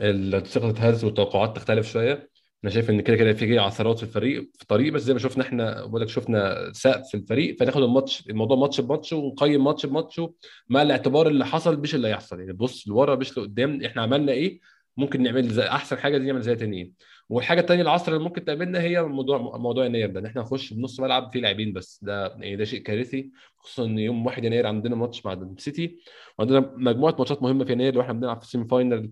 الثقة تتهز والتوقعات تختلف شوية. أنا شايف إن كده كده في عثرات في الفريق في الطريق بس زي ما شفنا إحنا بقول لك شفنا سقف في الفريق فناخد الماتش الموضوع ماتش بماتش ونقيم ماتش بماتش مع الاعتبار اللي حصل مش اللي هيحصل. يعني بص لورا مش لقدام إحنا عملنا إيه؟ ممكن نعمل زي أحسن حاجة دي نعمل زي تانيين. والحاجة الثانية العثرة اللي ممكن تقابلنا هي موضوع موضوع يناير ده إن إحنا نخش بنص ملعب فيه لاعبين بس. ده يعني ده شيء كارثي خصوصا إن يوم 1 يناير عندنا ماتش مع السيتي وعندنا مجموعة ماتشات مهمة في يناير وإحنا بنلعب في ال semi final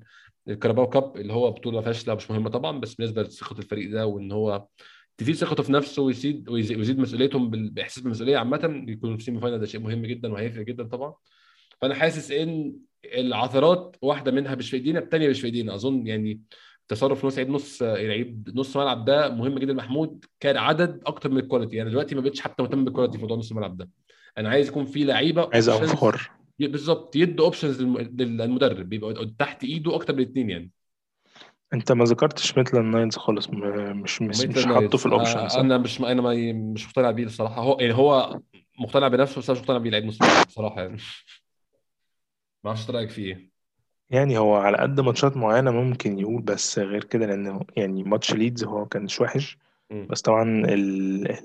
ال Carabao Cup اللي هو بطولة فاشلة مش مهمة طبعا بس بالنسبة لثقة الفريق ده وإن هو تزيد ثقته في نفسه ويزيد ويزيد مسؤوليتهم بإحساس بالمسؤولية عامة يكونوا في ال semi final ده شيء مهم جدا وهيفرق جدا طبعا. فأنا حاسس إن العثرات واحدة منها مش في إيدينا الثانية مش في إيدينا. أظن يعني تصرف نص عيد نص لعيب نص ملعب ده مهم جدا محمود كان عدد أكتر من ال quality يعني دلوقتي ما بقتش حتى مهتم بال quality في موضوع نص الملعب ده. أنا عايز يكون في لعيبة عايز انفار بالظبط يدوا options للمدرب بيبقى تحت إيده أكتر من الاثنين يعني. أنت ما ذكرتش ميتلاند نايلز خالص مش مش مش حاطه في ال options آه أنا مش أنا مش مقتنع بيه الصراحه هو يعني هو مقتنع بنفسه بس أنا مش مقتنع بيه لعيب نص بصراحة يعني. [laughs] ما أعرفش رأيك فيه يعني هو على قد ماتشات معينة ممكن يقول بس غير كده لأنه يعني ماتش ليدز هو كانش وحش. بس طبعا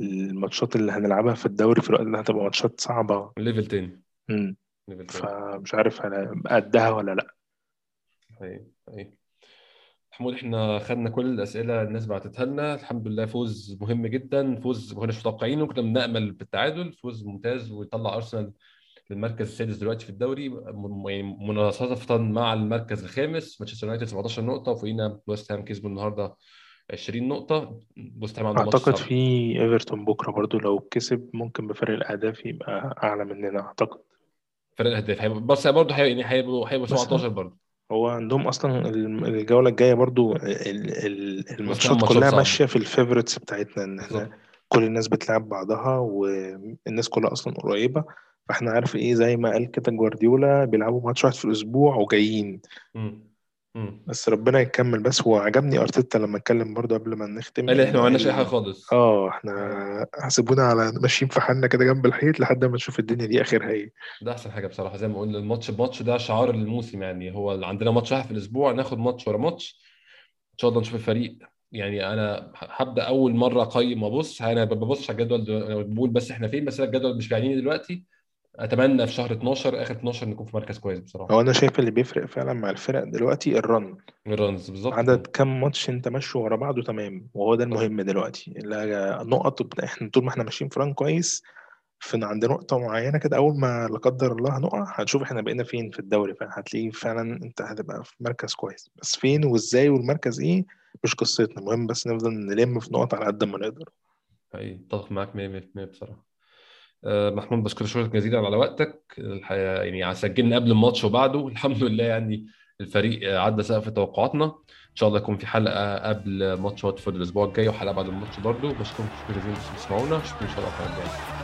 الماتشات اللي هنلعبها في الدوري في الوقت ده هتبقى ماتشات صعبة. level تاني. امم فمش عارف قدها ولا لأ. أيوه أيوه. محمود إحنا خدنا كل الأسئلة الناس بعتتها لنا. الحمد لله فوز مهم جدا فوز ما كناش متوقعينه. كنا بنأمل بالتعادل فوز ممتاز ويطلع أرسنال للمركز السادس دلوقتي في الدوري يعني مناصفة مع المركز الخامس مانشستر يونايتد 17 نقطة وفوقينا ويست هام كسبوا النهارده 20 نقطة. ويست هام عنده أعتقد في إيفرتون بكرة برضو لو كسب ممكن بفرق الأهداف يبقى أعلى مننا أعتقد. فرق الأهداف. بس برضه يعني هيبقوا هيبقوا 17 برضه هو عندهم أصلا الجولة الجاية برضو الماتشات كلها ماشية في ال favor بتاعتنا إن إحنا كل الناس بتلعب بعضها والناس كلها أصلا قريبة فإحنا عارف إيه زي ما قال كده جوارديولا بيلعبوا ماتش واحد في الأسبوع وجايين. بس ربنا يكمل. بس وعجبني أرتيتا لما اتكلم برضه قبل ما نختم. قال إحنا ما عملناش أي حاجة خالص. آه إحنا حسبونا على ماشيين في حالنا كده جنب الحيط لحد ما نشوف الدنيا دي آخرها إيه. ده أحسن حاجة بصراحة. زي ما قلنا الماتش بماتش ده شعار الموسم يعني. هو عندنا ماتش واحد في الأسبوع ناخد ماتش ورا ماتش. إن شاء الله نشوف الفريق. يعني أنا هبدأ أول مرة أقيم وأبص أنا ببص على الجدول بقول بس إحنا فين؟ بس الجدول مش بيعنيني دلوقتي. أتمنى في شهر 12 آخر 12 نكون في مركز كويس بصراحة. هو أنا شايف اللي بيفرق فعلا مع الفرق دلوقتي ال run ال runs بالظبط. عدد كم ماتش أنت ماشي ورا بعضه تمام وهو ده المهم دلوقتي. لا نقط إحنا طول ما إحنا ماشيين في run كويس في عند نقطة معينة كده أول ما لا قدر الله هنقع هنشوف إحنا بقينا فين في الدوري. فهتلاقيه فعلا أنت هتبقى في مركز كويس. بس فين وإزاي والمركز إيه؟ مش قصتنا المهم بس نفضل نلم في نقط على قد ما نقدر. حقيقي. اتفق معاك 100% بصراحة. آه، محمود بشكر شكرا جزيلا على وقتك. الحقيقة يعني سجلنا قبل الماتش وبعده. [laughs] الحمد لله يعني الفريق عدى سقف توقعاتنا. إن شاء الله يكون في حلقة قبل ماتش واتفورد الأسبوع الجاي وحلقة بعد الماتش برضه. بشكركم شكرا جزيلا انكم بتسمعونا. اشوفكم إن شاء الله الحلقة الجايه